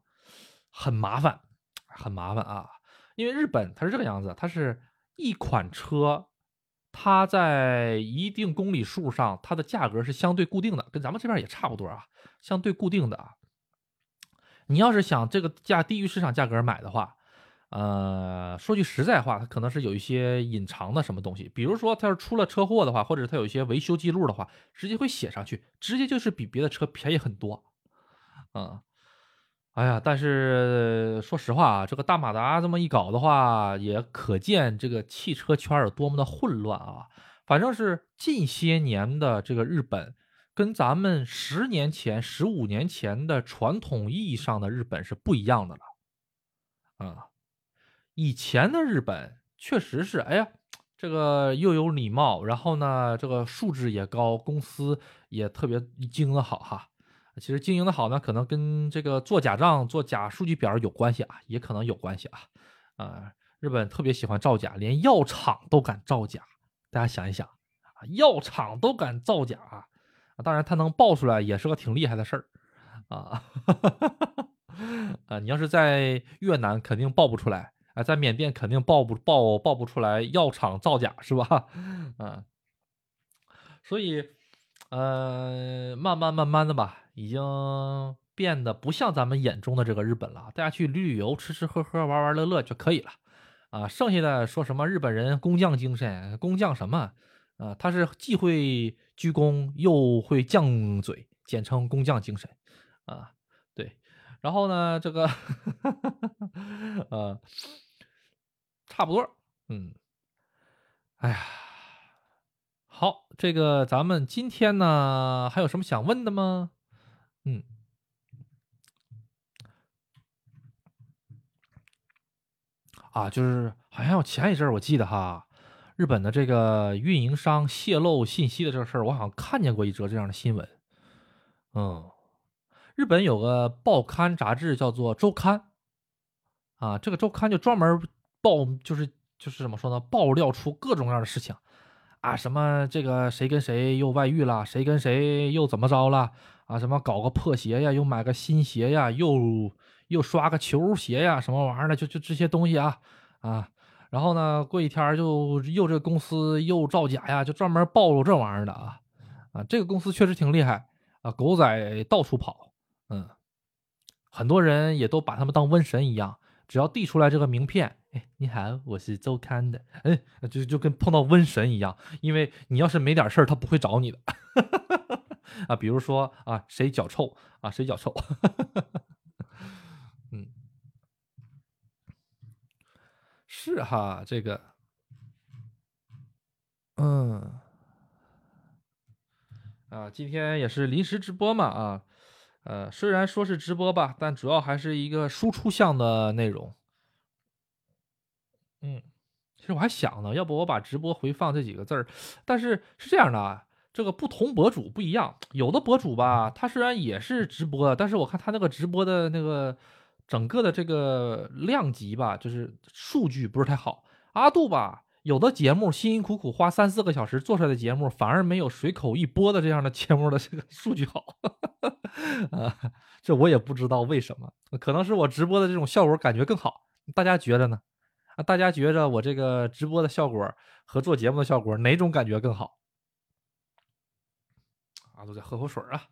S1: 很麻烦，很麻烦啊。因为日本它是这个样子，它是一款车，它在一定公里数上，它的价格是相对固定的，跟咱们这边也差不多啊，相对固定的啊。你要是想这个价低于市场价格买的话，呃，说句实在话，它可能是有一些隐藏的什么东西，比如说它要是出了车祸的话，或者是它有一些维修记录的话，直接会写上去，直接就是比别的车便宜很多，嗯。哎呀，但是说实话啊，这个大马达这么一搞的话，也可见这个汽车圈有多么的混乱啊！反正是近些年的这个日本，跟咱们十年前、十五年前的传统意义上的日本是不一样的了。啊，以前的日本确实是，哎呀，这个又有礼貌，然后呢，这个素质也高，公司也特别经营的好哈。其实经营的好呢，可能跟这个做假账、做假数据表有关系啊，也可能有关系啊。啊，日本特别喜欢造假，连药厂都敢造假。大家想一想啊，药厂都敢造假啊，啊当然他能爆出来也是个挺厉害的事儿啊。啊，你要是在越南肯定爆不出来啊，在缅甸肯定爆不爆爆不出来药厂造假是吧？啊，所以呃，慢慢慢慢的吧。已经变得不像咱们眼中的这个日本了。大家去旅旅游、吃吃喝喝、玩玩乐乐就可以了，啊，剩下的说什么日本人工匠精神，工匠什么，啊，他是既会鞠躬又会犟嘴，简称工匠精神，啊，对。然后呢，这个，呃，差不多，嗯，哎呀，好，这个咱们今天呢，还有什么想问的吗？嗯，啊，就是好像前一阵我记得哈，日本的这个运营商泄露信息的这个事儿，我好像看见过一则这样的新闻。嗯，日本有个报刊杂志叫做周刊，啊，这个周刊就专门报，就是就是怎么说呢，爆料出各种各样的事情，啊，什么这个谁跟谁又外遇了，谁跟谁又怎么着了。啊，什么搞个破鞋呀，又买个新鞋呀，又又刷个球鞋呀，什么玩意儿的，就就这些东西啊啊，然后呢，过一天就又这个公司又造假呀，就专门暴露这玩意儿的啊啊，这个公司确实挺厉害啊，狗仔到处跑，嗯，很多人也都把他们当瘟神一样，只要递出来这个名片，哎，你好，我是周刊的，哎，就就跟碰到瘟神一样，因为你要是没点事儿，他不会找你的。啊，比如说啊，谁脚臭啊，谁脚臭，是哈，这个，嗯，啊，今天也是临时直播嘛，啊，呃，虽然说是直播吧，但主要还是一个输出项的内容，嗯，其实我还想呢，要不我把直播回放这几个字儿，但是是这样的啊。这个不同博主不一样，有的博主吧，他虽然也是直播，但是我看他那个直播的那个整个的这个量级吧，就是数据不是太好。阿杜吧，有的节目辛辛苦苦花三四个小时做出来的节目，反而没有随口一播的这样的节目的这个数据好。啊，这我也不知道为什么，可能是我直播的这种效果感觉更好。大家觉得呢？啊，大家觉着我这个直播的效果和做节目的效果哪种感觉更好？阿杜在喝口水啊！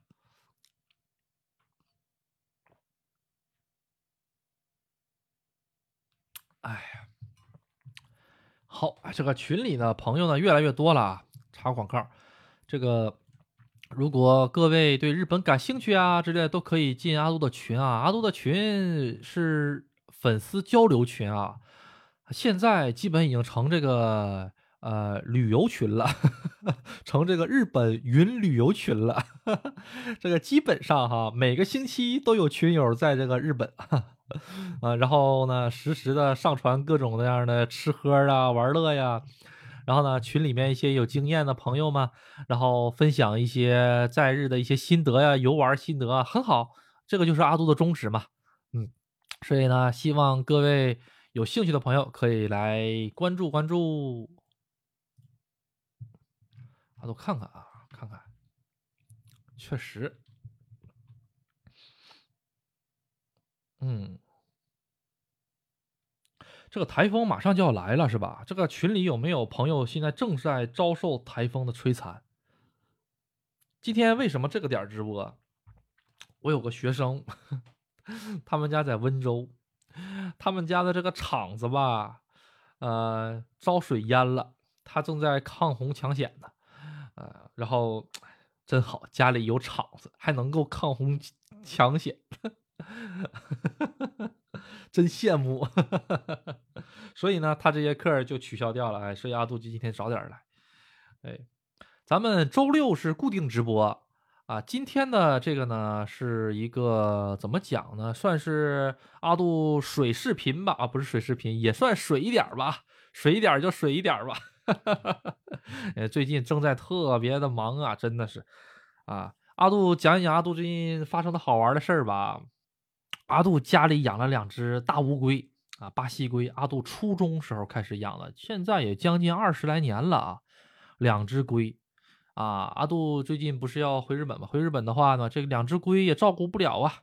S1: 哎呀，好，这个群里的朋友呢越来越多了啊。插广告，这个如果各位对日本感兴趣啊之类，都可以进阿杜的群啊。阿杜的群是粉丝交流群啊，现在基本已经成这个呃旅游群了。成这个日本云旅游群了。这个基本上哈，每个星期都有群友在这个日本啊，然后呢，实时的上传各种各样的吃喝啊、玩乐呀。然后呢，群里面一些有经验的朋友们，然后分享一些在日的一些心得呀、游玩心得啊，很好。这个就是阿杜的宗旨嘛，嗯，所以呢，希望各位有兴趣的朋友可以来关注关注。阿杜看看啊，看看，确实，嗯。这个台风马上就要来了，是吧？这个群里有没有朋友现在正在遭受台风的摧残？今天为什么这个点直播？我有个学生，他们家在温州，他们家的这个厂子吧，呃，遭水淹了，他正在抗洪抢险呢，呃，然后真好，家里有厂子，还能够抗洪抢险。真羡慕，所以呢，他这节课就取消掉了。哎，所以阿杜就今天早点来。哎，咱们周六是固定直播啊。今天的这个呢，是一个怎么讲呢？算是阿杜水视频吧？啊，不是水视频，也算水一点吧。水一点就水一点吧。哎，最近正在特别的忙啊，真的是啊。阿杜讲一讲阿杜最近发生的好玩的事儿吧。阿杜家里养了两只大乌龟啊，巴西龟。阿杜初中时候开始养的，现在也将近二十来年了啊。两只龟啊，阿杜最近不是要回日本吗？回日本的话呢，这两只龟也照顾不了啊。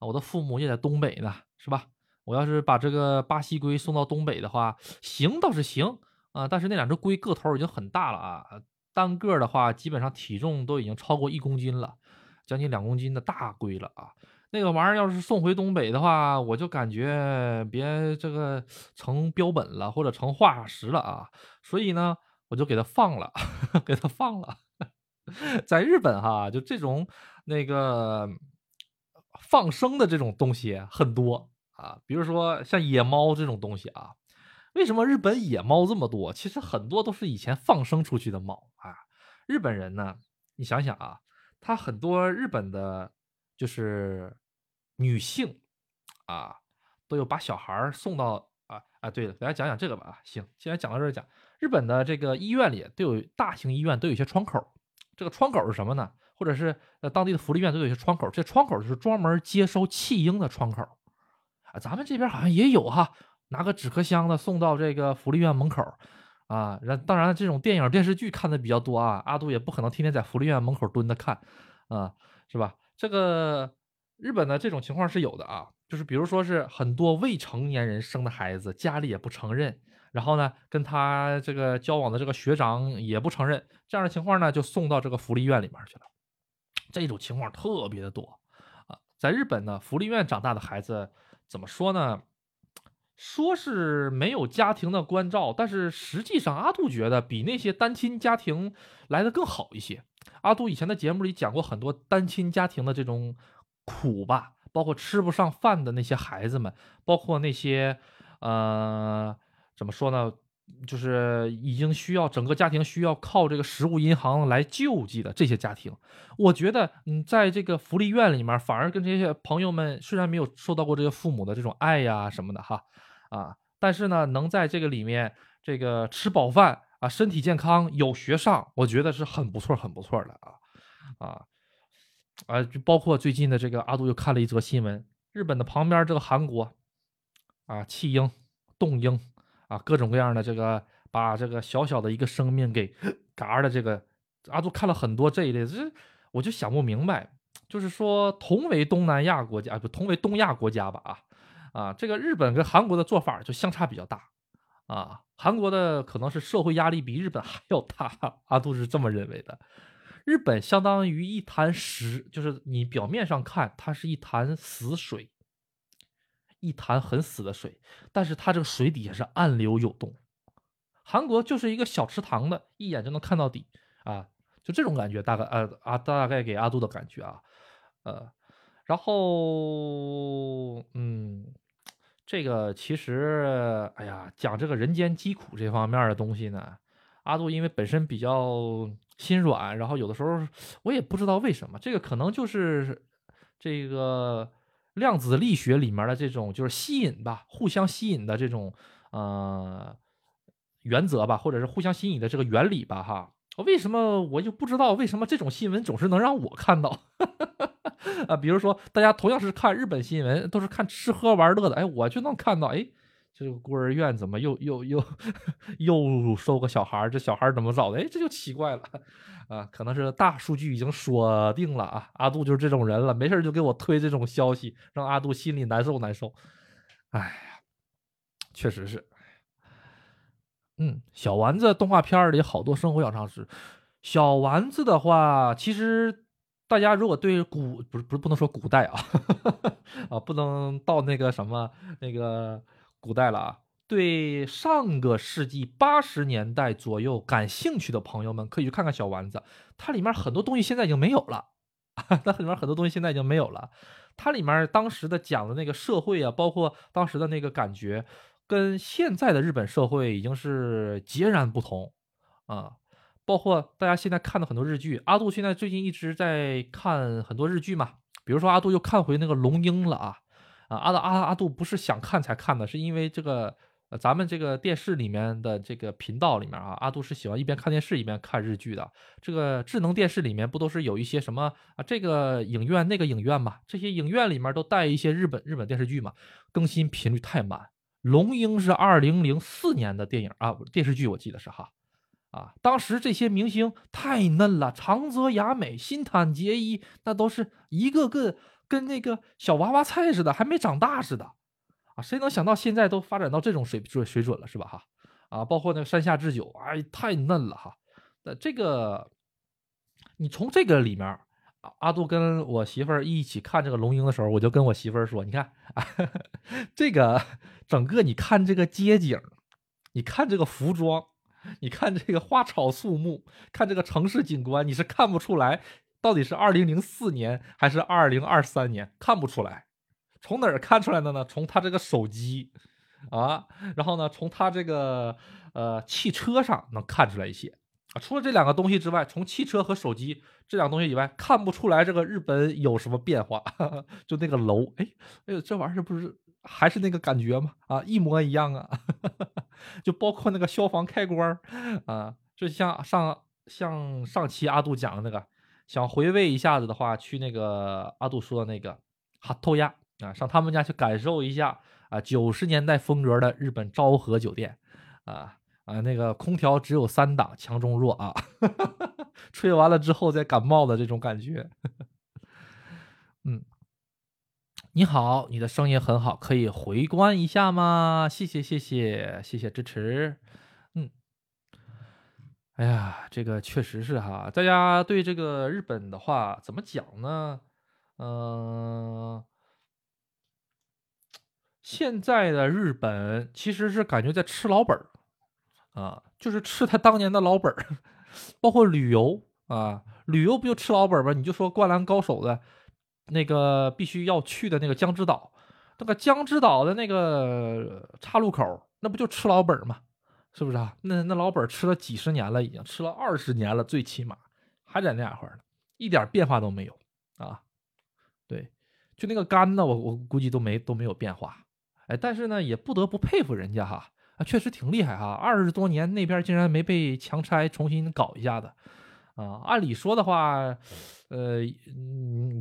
S1: 我的父母也在东北呢，是吧？我要是把这个巴西龟送到东北的话，行倒是行啊，但是那两只龟个头已经很大了啊，单个的话基本上体重都已经超过一公斤了，将近两公斤的大龟了啊。那个玩意儿要是送回东北的话，我就感觉别这个成标本了，或者成化石了啊！所以呢，我就给它放了，给它放了。在日本哈，就这种那个放生的这种东西很多啊，比如说像野猫这种东西啊。为什么日本野猫这么多？其实很多都是以前放生出去的猫啊。日本人呢，你想想啊，他很多日本的，就是。女性啊，都有把小孩送到啊啊，对了，给大家讲讲这个吧啊，行，既然讲到这儿讲，日本的这个医院里都有大型医院都有一些窗口，这个窗口是什么呢？或者是呃当地的福利院都有一些窗口，这窗口就是专门接收弃婴的窗口啊，咱们这边好像也有哈，拿个纸壳箱子送到这个福利院门口啊，然当然这种电影电视剧看的比较多啊，阿杜也不可能天天在福利院门口蹲着看啊，是吧？这个。日本的这种情况是有的啊，就是比如说是很多未成年人生的孩子，家里也不承认，然后呢，跟他这个交往的这个学长也不承认，这样的情况呢，就送到这个福利院里面去了。这种情况特别的多啊，在日本呢，福利院长大的孩子怎么说呢？说是没有家庭的关照，但是实际上阿杜觉得比那些单亲家庭来的更好一些。阿杜以前的节目里讲过很多单亲家庭的这种。苦吧，包括吃不上饭的那些孩子们，包括那些，呃，怎么说呢？就是已经需要整个家庭需要靠这个食物银行来救济的这些家庭，我觉得，嗯，在这个福利院里面，反而跟这些朋友们虽然没有受到过这些父母的这种爱呀什么的哈，啊，但是呢，能在这个里面这个吃饱饭啊，身体健康，有学上，我觉得是很不错，很不错的啊，啊。啊，就包括最近的这个阿杜又看了一则新闻，日本的旁边这个韩国，啊，弃婴、冻婴，啊，各种各样的这个把这个小小的一个生命给嘎的这个，阿杜看了很多这一类，这我就想不明白，就是说同为东南亚国家，不同为东亚国家吧，啊啊，这个日本跟韩国的做法就相差比较大，啊，韩国的可能是社会压力比日本还要大，阿杜是这么认为的。日本相当于一潭死，就是你表面上看它是一潭死水，一潭很死的水，但是它这个水底下是暗流涌动。韩国就是一个小池塘的，一眼就能看到底啊，就这种感觉，大概呃啊，大概给阿杜的感觉啊，呃，然后嗯，这个其实哎呀，讲这个人间疾苦这方面的东西呢。阿杜因为本身比较心软，然后有的时候我也不知道为什么，这个可能就是这个量子力学里面的这种就是吸引吧，互相吸引的这种呃原则吧，或者是互相吸引的这个原理吧，哈。为什么我就不知道为什么这种新闻总是能让我看到 啊？比如说大家同样是看日本新闻，都是看吃喝玩乐的，哎，我就能看到，哎。这个孤儿院怎么又又又 又收个小孩这小孩怎么找的？哎，这就奇怪了啊！可能是大数据已经锁定了啊。阿杜就是这种人了，没事就给我推这种消息，让阿杜心里难受难受。哎呀，确实是。嗯，小丸子动画片里好多生活小常识。小丸子的话，其实大家如果对古不是不是不能说古代啊 啊，不能到那个什么那个。古代了啊，对上个世纪八十年代左右感兴趣的朋友们，可以去看看小丸子。它里面很多东西现在已经没有了，它里面很多东西现在已经没有了。它里面当时的讲的那个社会啊，包括当时的那个感觉，跟现在的日本社会已经是截然不同啊。包括大家现在看的很多日剧，阿杜现在最近一直在看很多日剧嘛，比如说阿杜又看回那个龙樱了啊。啊，阿杜阿阿杜不是想看才看的，是因为这个，呃，咱们这个电视里面的这个频道里面啊，阿杜是喜欢一边看电视一边看日剧的。这个智能电视里面不都是有一些什么啊，这个影院那个影院嘛，这些影院里面都带一些日本日本电视剧嘛，更新频率太慢。龙樱是二零零四年的电影啊，电视剧我记得是哈，啊，当时这些明星太嫩了，长泽雅美、新垣结衣那都是一个个。跟那个小娃娃菜似的，还没长大似的，啊，谁能想到现在都发展到这种水水水准了，是吧？哈，啊，包括那个山下智久，哎，太嫩了哈。那这个，你从这个里面，阿杜跟我媳妇儿一起看这个龙樱的时候，我就跟我媳妇儿说，你看，啊 这个整个你看这个街景，你看这个服装，你看这个花草树木，看这个城市景观，你是看不出来。到底是二零零四年还是二零二三年？看不出来，从哪儿看出来的呢？从他这个手机啊，然后呢，从他这个呃汽车上能看出来一些啊。除了这两个东西之外，从汽车和手机这两个东西以外，看不出来这个日本有什么变化。就那个楼，哎哎呦，这玩意儿不是还是那个感觉吗？啊，一模一样啊。就包括那个消防开关啊，就像上像上期阿杜讲的那个。想回味一下子的话，去那个阿杜说的那个哈托亚啊，上他们家去感受一下啊，九十年代风格的日本昭和酒店啊啊，那个空调只有三档，强中弱啊，吹完了之后再感冒的这种感觉。嗯，你好，你的声音很好，可以回关一下吗？谢谢谢谢谢谢支持。嗯哎呀，这个确实是哈，大家对这个日本的话怎么讲呢？嗯，现在的日本其实是感觉在吃老本儿啊，就是吃他当年的老本儿，包括旅游啊，旅游不就吃老本儿吗？你就说《灌篮高手》的那个必须要去的那个江之岛，那个江之岛的那个岔路口，那不就吃老本儿吗？是不是啊？那那老本儿吃了几十年了，已经吃了二十年了，最起码还在那块儿呢，一点变化都没有啊。对，就那个肝呢，我我估计都没都没有变化。哎，但是呢，也不得不佩服人家哈，确实挺厉害哈，二十多年那边竟然没被强拆，重新搞一下子。啊，按理说的话，呃，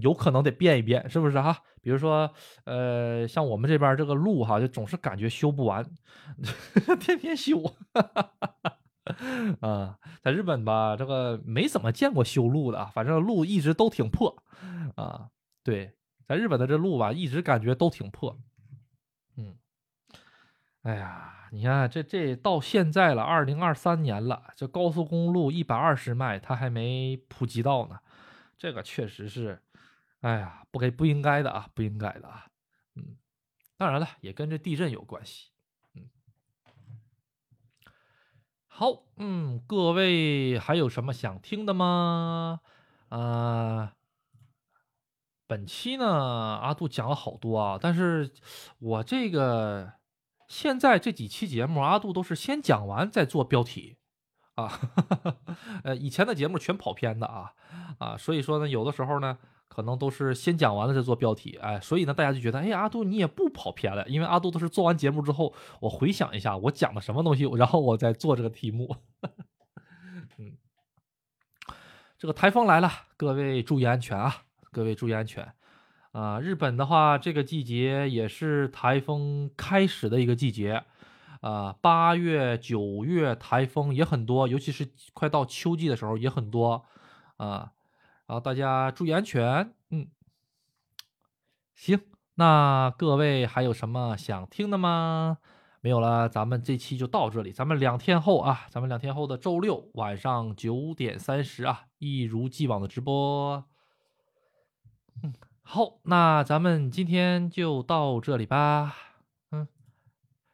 S1: 有可能得变一变，是不是哈？比如说，呃，像我们这边这个路哈，就总是感觉修不完，天天修。啊，在日本吧，这个没怎么见过修路的，反正路一直都挺破。啊，对，在日本的这路吧，一直感觉都挺破。嗯，哎呀。你看，这这到现在了，二零二三年了，这高速公路一百二十迈，它还没普及到呢。这个确实是，哎呀，不该不应该的啊，不应该的啊。嗯，当然了，也跟这地震有关系。嗯，好，嗯，各位还有什么想听的吗？啊，本期呢，阿杜讲了好多啊，但是我这个。现在这几期节目，阿杜都是先讲完再做标题，啊，呃，以前的节目全跑偏的啊啊，所以说呢，有的时候呢，可能都是先讲完了再做标题，哎，所以呢，大家就觉得，哎，阿杜你也不跑偏了，因为阿杜都是做完节目之后，我回想一下我讲的什么东西，然后我再做这个题目。嗯，这个台风来了，各位注意安全啊，各位注意安全啊。日本的话，这个季节也是台风开始的一个季节。啊，八月、九月台风也很多，尤其是快到秋季的时候也很多，啊，然后大家注意安全，嗯，行，那各位还有什么想听的吗？没有了，咱们这期就到这里，咱们两天后啊，咱们两天后的周六晚上九点三十啊，一如既往的直播，嗯，好，那咱们今天就到这里吧。嗯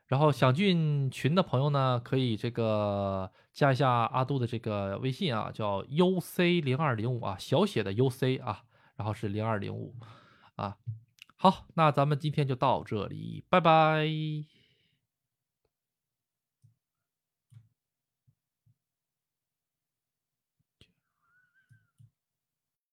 S1: 然后想进群的朋友呢，可以这个加一下阿杜的这个微信啊，叫 UC 零二零五啊，小写的 UC 啊，然后是零二零五啊。好，那咱们今天就到这里，拜拜。